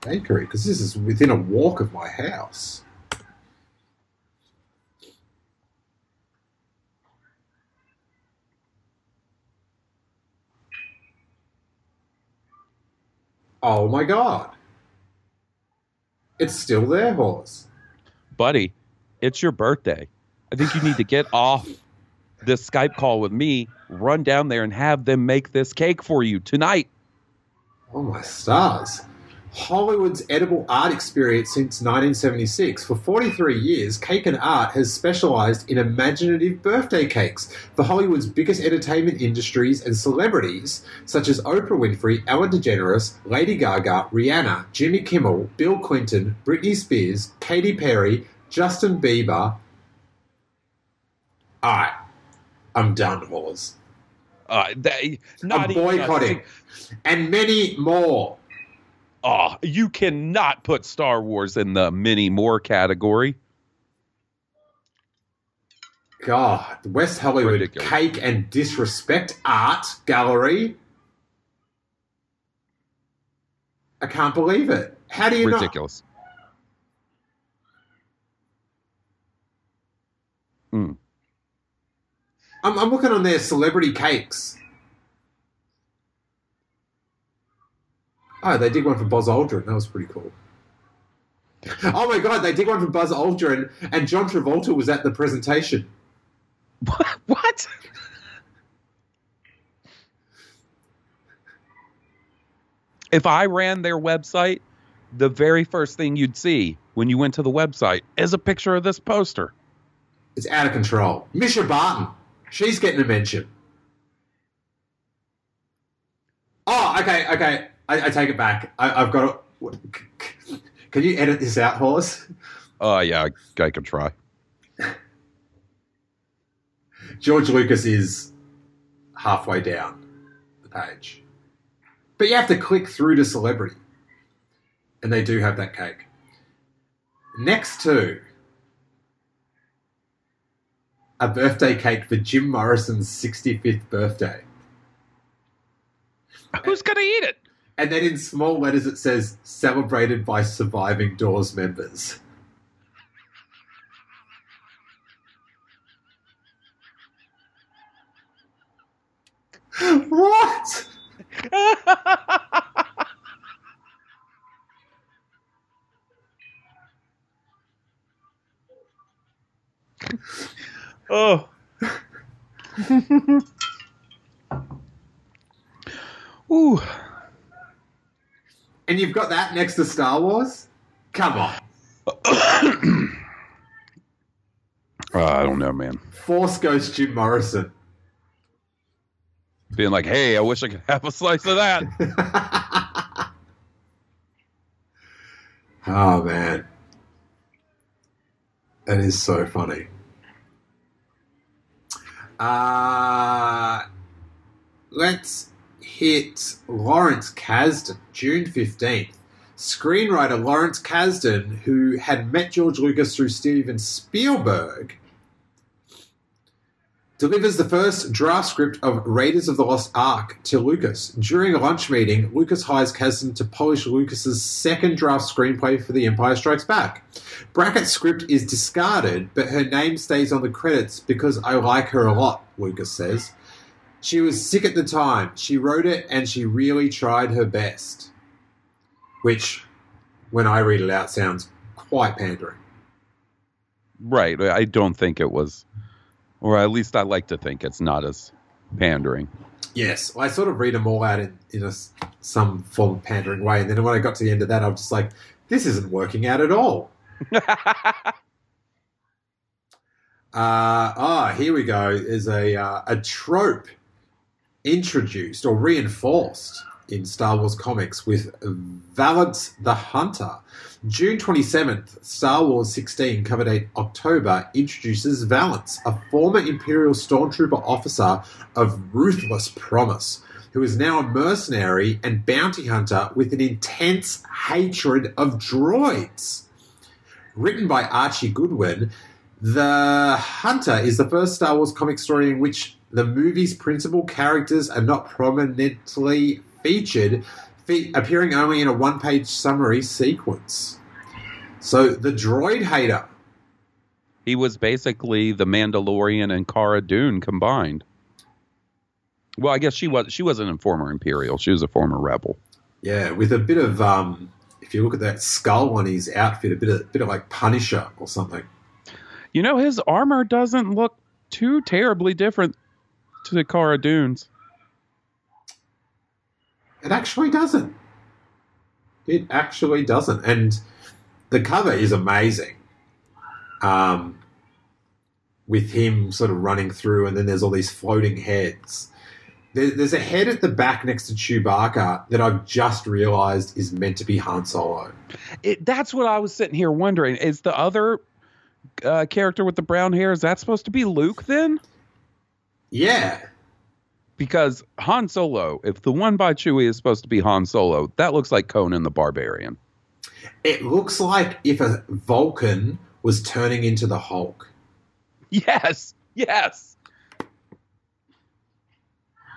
bakery because this is within a walk of my house. Oh my god. It's still there, Hawes. Buddy, it's your birthday. I think you need to get off this Skype call with me, run down there and have them make this cake for you tonight. Oh my stars. Hollywood's edible art experience since 1976. For 43 years, Cake and Art has specialized in imaginative birthday cakes for Hollywood's biggest entertainment industries and celebrities such as Oprah Winfrey, Ellen DeGeneres, Lady Gaga, Rihanna, Jimmy Kimmel, Bill Clinton, Britney Spears, Katy Perry, Justin Bieber. Alright, I'm done, Hawes. Uh, they, not I'm even boycotting. sing- And many more. Oh, you cannot put Star Wars in the mini more category. God, West Hollywood Ridiculous. Cake and Disrespect Art Gallery. I can't believe it. How do you not? Ridiculous. Mm. I'm, I'm looking on their celebrity cakes. Oh, they did one for Buzz Aldrin. That was pretty cool. Oh my god, they did one for Buzz Aldrin, and John Travolta was at the presentation. What? if I ran their website, the very first thing you'd see when you went to the website is a picture of this poster. It's out of control. Mischa Barton, she's getting a mention. Oh, okay, okay. I, I take it back. I, I've got to. Can you edit this out, Hawes? Oh yeah, I, I could try. George Lucas is halfway down the page. But you have to click through to celebrity. And they do have that cake. Next to a birthday cake for Jim Morrison's 65th birthday. Who's gonna eat it? And then in small letters it says celebrated by surviving Doors members. what? oh. Ooh. And you've got that next to Star Wars? Come on. Uh, I don't know, man. Force Ghost Jim Morrison. Being like, hey, I wish I could have a slice of that. oh, man. That is so funny. Uh, let's hit Lawrence Kasdan, June 15th. Screenwriter Lawrence Kasdan, who had met George Lucas through Steven Spielberg, delivers the first draft script of Raiders of the Lost Ark to Lucas. During a lunch meeting, Lucas hires Kasdan to polish Lucas's second draft screenplay for The Empire Strikes Back. Brackett's script is discarded, but her name stays on the credits because I like her a lot, Lucas says. She was sick at the time. She wrote it and she really tried her best. Which, when I read it out, sounds quite pandering. Right. I don't think it was, or at least I like to think it's not as pandering. Yes, I sort of read them all out in, in a, some form of pandering way. And then when I got to the end of that, I was just like, this isn't working out at all. Uh, ah, here we go. Is a uh, a trope introduced or reinforced in Star Wars comics with Valance the Hunter. June 27th, Star Wars 16 cover date October introduces Valance, a former Imperial Stormtrooper officer of ruthless promise, who is now a mercenary and bounty hunter with an intense hatred of droids. Written by Archie Goodwin, The Hunter is the first Star Wars comic story in which the movie's principal characters are not prominently featured, fe- appearing only in a one page summary sequence. So, the droid hater. He was basically the Mandalorian and Cara Dune combined. Well, I guess she was she wasn't a former Imperial. She was a former rebel. Yeah, with a bit of um if you look at that skull on his outfit, a bit of bit of like Punisher or something. You know, his armor doesn't look too terribly different to the Cara Dunes. It actually doesn't. It actually doesn't. And the cover is amazing. Um, with him sort of running through, and then there's all these floating heads. There, there's a head at the back next to Chewbacca that I've just realized is meant to be Han Solo. It, that's what I was sitting here wondering. Is the other uh, character with the brown hair is that supposed to be Luke then? Yeah, Because Han Solo, if the one by Chewie is supposed to be Han Solo, that looks like Conan the Barbarian. it looks like if a Vulcan was turning into the Hulk. Yes, yes.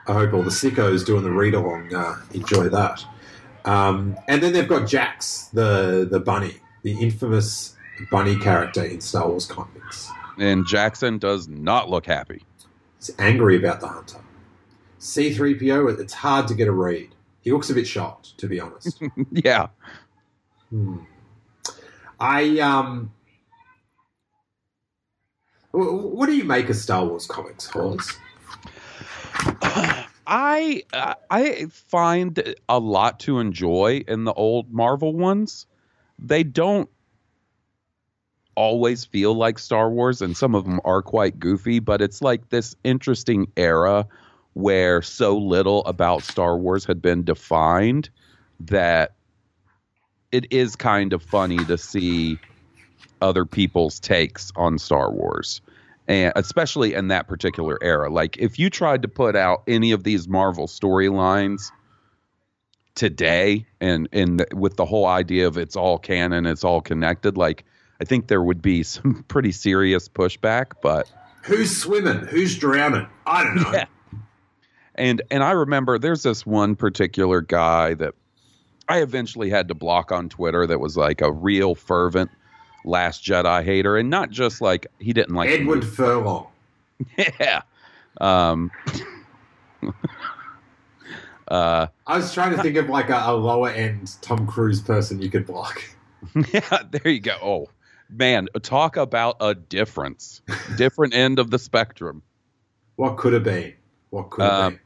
I hope all the sickos doing the read along uh, enjoy that. Um, and then they've got Jax, the the bunny, the infamous bunny character in Star Wars comics. And Jaxxon does not look happy. He's angry about the hunter. C3PO, it's hard to get a read. He looks a bit shocked, to be honest. yeah. Hmm. I um. What do you make of Star Wars comics, Hawes? I uh, I find a lot to enjoy in the old Marvel ones. They don't always feel like Star Wars, and some of them are quite goofy. But it's like this interesting era where so little about Star Wars had been defined that it is kind of funny to see other people's takes on Star Wars. And especially in that particular era. Like if you tried to put out any of these Marvel storylines today and and with the whole idea of it's all canon, it's all connected, like I think there would be some pretty serious pushback, but Who's swimming? Who's drowning? I don't know. Yeah. and and I remember there's this one particular guy that I eventually had to block on Twitter that was like a real fervent Last Jedi hater, and not just like he didn't like Edward. Furlong. yeah. Um, uh, I was trying to think of like a, a lower end Tom Cruise person you could block. yeah, there you go. Oh man, talk about a difference, different end of the spectrum. What could have been? What could have Um,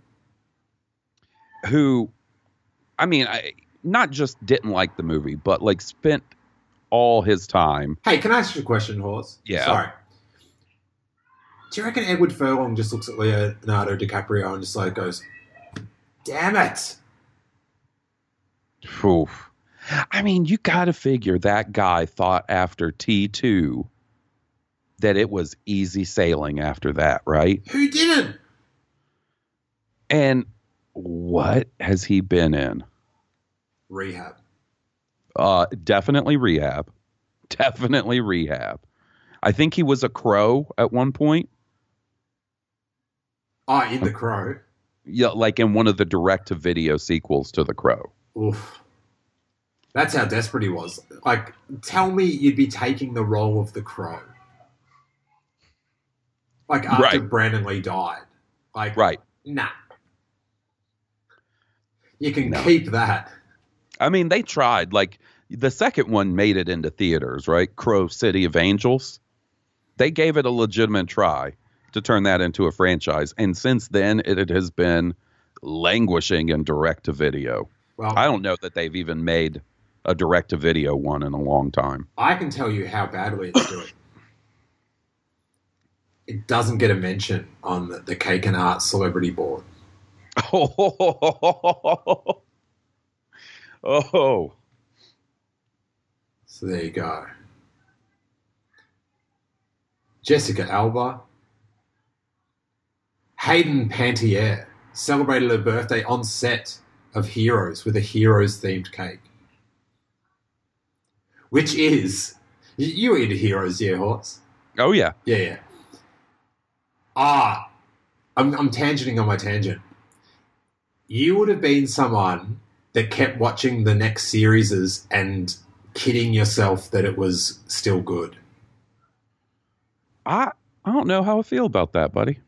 been? Who, I mean, I not just didn't like the movie, but like spent all his time. Hey, can I ask you a question, Hawes? Yeah. Sorry. Do you reckon Edward Furlong just looks at Leonardo DiCaprio and just like goes, "Damn it"? Oof. I mean, you got to figure that guy thought after T2 that it was easy sailing after that, right? Who didn't? And what has he been in? Rehab. Uh, definitely rehab. Definitely rehab. I think he was a crow at one point. Oh, in The Crow. Yeah, like in one of the direct to video sequels to The Crow. Oof. That's how desperate he was. Like, tell me you'd be taking the role of the Crow. Like after Right. Brandon Lee died. Like, Right. nah. You can No. keep that. I mean, they tried. Like the second one made it into theaters, right? Crow City of Angels. They gave it a legitimate try to turn that into a franchise, and since then it, it has been languishing in direct to video. Well, I don't know that they've even made a direct to video one in a long time. I can tell you how badly it's doing. It doesn't get a mention on the, the Cake and Art Celebrity Board. Oh, oh, So there you go. Jessica Alba. Hayden Panettiere celebrated her birthday on set of Heroes with a Heroes themed cake. Which is. You, you eat Heroes, yeah, Hawes? oh yeah. Yeah, yeah. Ah, I'm, I'm tangenting on my tangent. You would have been someone that kept watching the next series and kidding yourself that it was still good. I I don't know how I feel about that, buddy.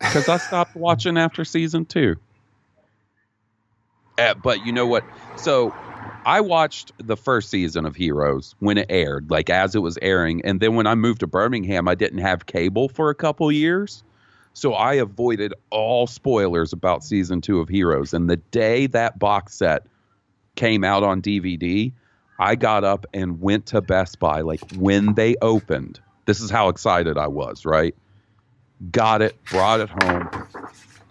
Because I stopped watching after season two. Uh, but you know what? So I watched the first season of Heroes when it aired, like as it was airing, and then when I moved to Birmingham, I didn't have cable for a couple years. So I avoided all spoilers about season two of Heroes. And the day that box set came out on DVD, I got up and went to Best Buy, like when they opened. This is how excited I was, right? Got it, brought it home,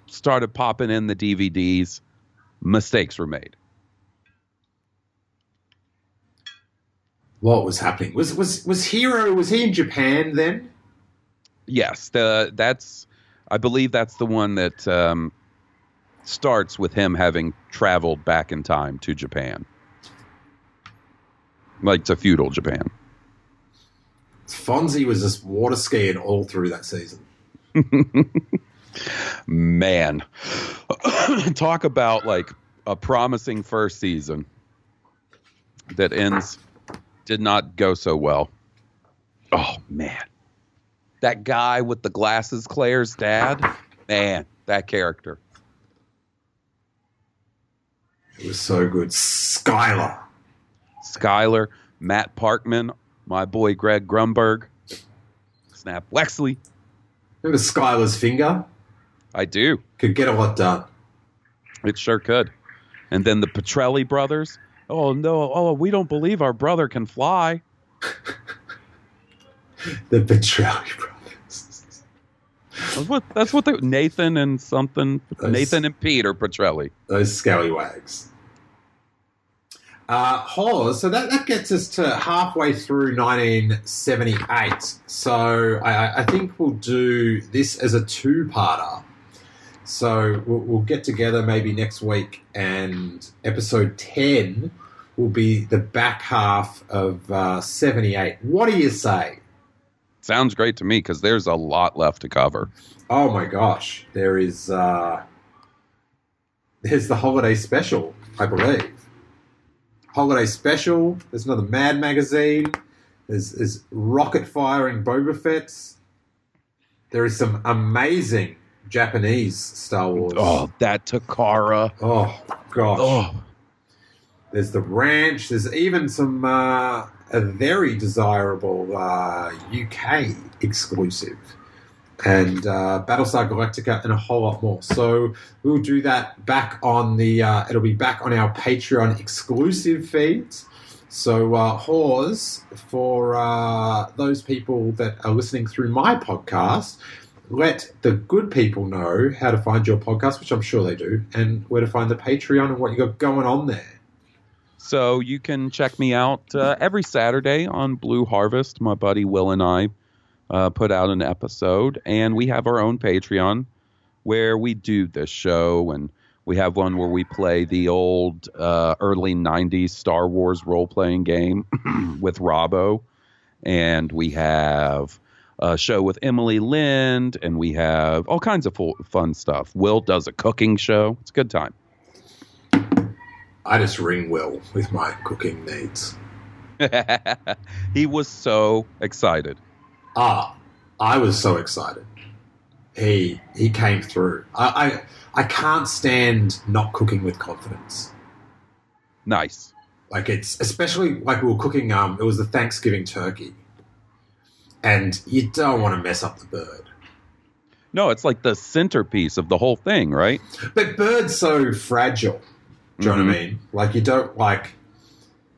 started popping in the DVDs. Mistakes were made. What was happening? Was was was Hiro? Was he in Japan then? Yes, the that's I believe that's the one that um, starts with him having traveled back in time to Japan, like to feudal Japan. Fonzie was just water skiing all through that season. Man, talk about like a promising first season that ends did not go so well. Oh man, that guy with the glasses, Claire's dad. Man, that character. It was so good. Sylar. Sylar, Matt Parkman, my boy Greg Grunberg, Snap Wexley. Remember Sylar's finger? I do. Could get a lot done. It sure could. And then the Petrelli brothers. Oh no! Oh, we don't believe our brother can fly. The Petrelli brothers. That's what that's what they, Nathan and something Those- Nathan and Peter Petrelli. Those scallywags. Uh, Hawes, so that, that gets us to halfway through 1978. So I, I think we'll do this as a two-parter. So we'll, we'll get together maybe next week, and episode 10 will be the back half of uh, 78. What do you say? Sounds great to me because there's a lot left to cover. Oh my gosh, there is uh, there's the holiday special, I believe. Holiday special. There's another Mad magazine. There's, there's rocket firing Boba Fett's. There is some amazing Japanese Star Wars. Oh, that Takara. Oh, gosh. Oh, There's the ranch. There's even some uh, a very desirable uh, UK exclusive, and uh, Battlestar Galactica, and a whole lot more. So we'll do that back on the. Uh, it'll be back on our Patreon exclusive feeds. So, uh, Hawes, for uh, those people that are listening through my podcast, let the good people know how to find your podcast, which I'm sure they do, and where to find the Patreon and what you got going on there. So you can check me out uh, every Saturday on Blue Harvest. My buddy Will and I uh, put out an episode, and we have our own Patreon where we do this show, and we have one where we play the old uh, early '90s Star Wars role-playing game with Robbo, and we have a show with Emily Lind, and we have all kinds of full, fun stuff. Will does a cooking show. It's a good time. I just ring Will with my cooking needs. he was so excited. Ah, I was so excited. He he came through. I I, I can't stand not cooking with confidence. Nice. Like it's especially like we were cooking. Um, it was the Thanksgiving turkey, and you don't want to mess up the bird. No, it's like the centerpiece of the whole thing, right? But bird's so fragile. Do you know what I Mhm. mean? Like you don't like,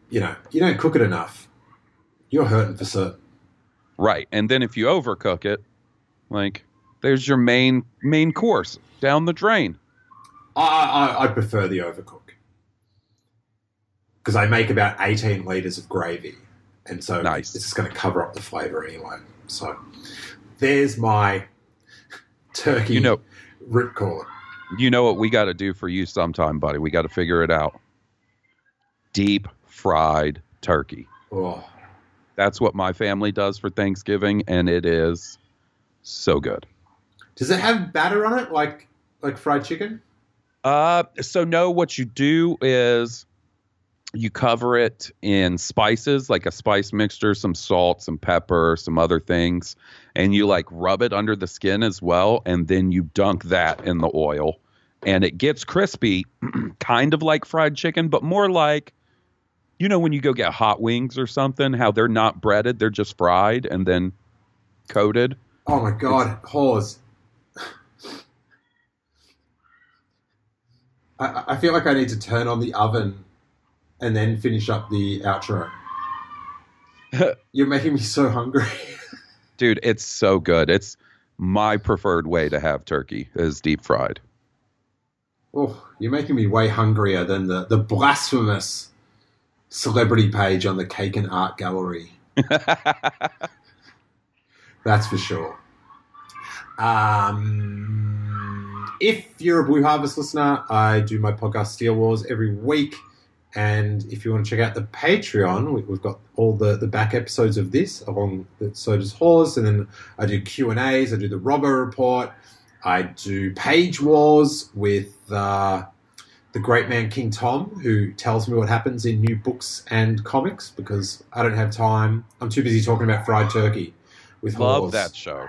you know, you don't cook it enough. You're hurting for certain. Right. And then if you overcook it, like there's your main main course down the drain. I, I, I prefer the overcook because I make about 18 liters of gravy, and so Nice. it's just going to cover up the flavor anyway. So there's my turkey You know, you know what we got to do for you sometime, buddy. We got to figure it out. Deep fried turkey. Oh, That's what my family does for Thanksgiving, and it is so good. does it have batter on it, like like fried chicken? Uh, so no, what you do is you cover it in spices, like a spice mixture, some salt, some pepper, some other things, and you like rub it under the skin as well, and then you dunk that in the oil, and it gets crispy, kind of like fried chicken, but more like, you know, when you go get hot wings or something, how they're not breaded, they're just fried and then coated. Oh my god, Hawes. I, I feel like I need to turn on the oven and then finish up the outro. You're making me so hungry. Dude, it's so good. It's my preferred way to have turkey is deep fried. Oh, you're making me way hungrier than the, the blasphemous celebrity page on the Cake and Art Gallery. That's for sure. Um, if you're a Blue Harvest listener, I do my podcast Steele Wars every week. And if you want to check out the Patreon, we, we've got all the, the back episodes of this, along with so does Hawes. And then I do Q and A's. I do the Robbo report. I do Page Wars with uh, the great man King Tom, who tells me what happens in new books and comics because I don't have time. I'm too busy talking about fried turkey with Love Hawes that show.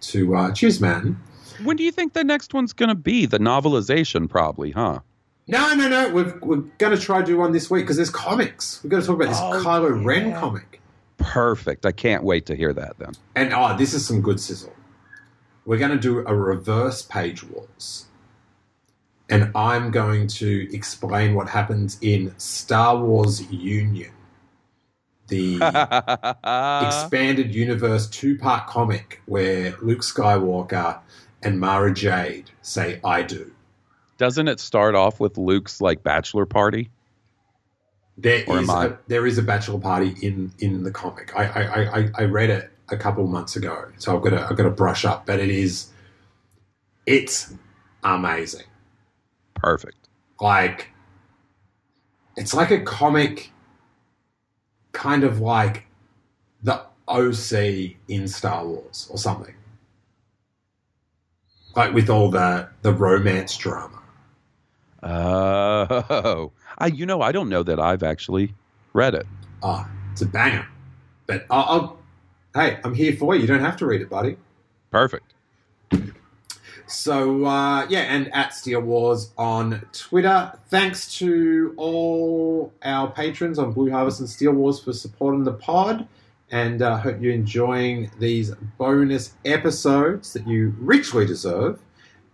to uh, cheers, man. When do you think the next one's going to be? The novelization, probably, huh? No, no, no. We're, we're going to try to do one this week because there's comics. We've got to talk about this Oh, Kylo Ren comic. Perfect. I can't wait to hear that then. And oh, this is some good sizzle. We're going to do a reverse page wars. And I'm going to explain what happens in Star Wars Union. the expanded universe two part comic where Luke Skywalker and Mara Jade say, I do. Doesn't it start off with Luke's like bachelor party? There is I- a, there is a bachelor party in in the comic. I I, I, I read it a couple months ago, so I've got to I've got to brush up. But it is it's amazing. Perfect. Like it's like a comic, kind of like the OC in Star Wars or something. Like with all the the romance drama. Oh, I you know I don't know that I've actually read it. Ah, it's a banger. But I'll, I'll hey, I'm here for you. You don't have to read it, buddy. Perfect. So uh, yeah, and at Steele Wars on Twitter. Thanks to all our patrons on Blue Harvest and Steele Wars for supporting the pod, and uh, hope you're enjoying these bonus episodes that you richly deserve.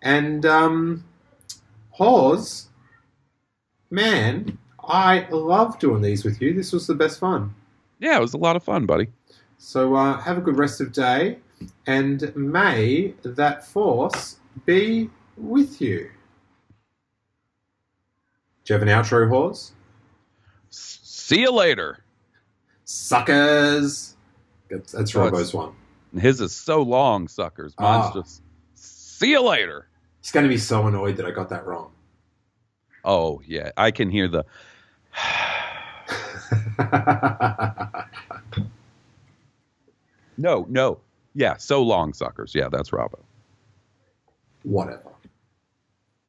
And um, Hawes, man, I love doing these with you. This was the best fun. Yeah, it was a lot of fun, buddy. So uh, have a good rest of day, and may that force be with you. Do you have an outro, Hawes? See you later. Suckers! That's, that's Oh, Robbo's one. His is so long, suckers. Mine's Ah. just see you later. He's going to be so annoyed that I got that wrong. Oh yeah, I can hear the. No, no. Yeah, so long, suckers. Yeah, that's Robbo. Whatever.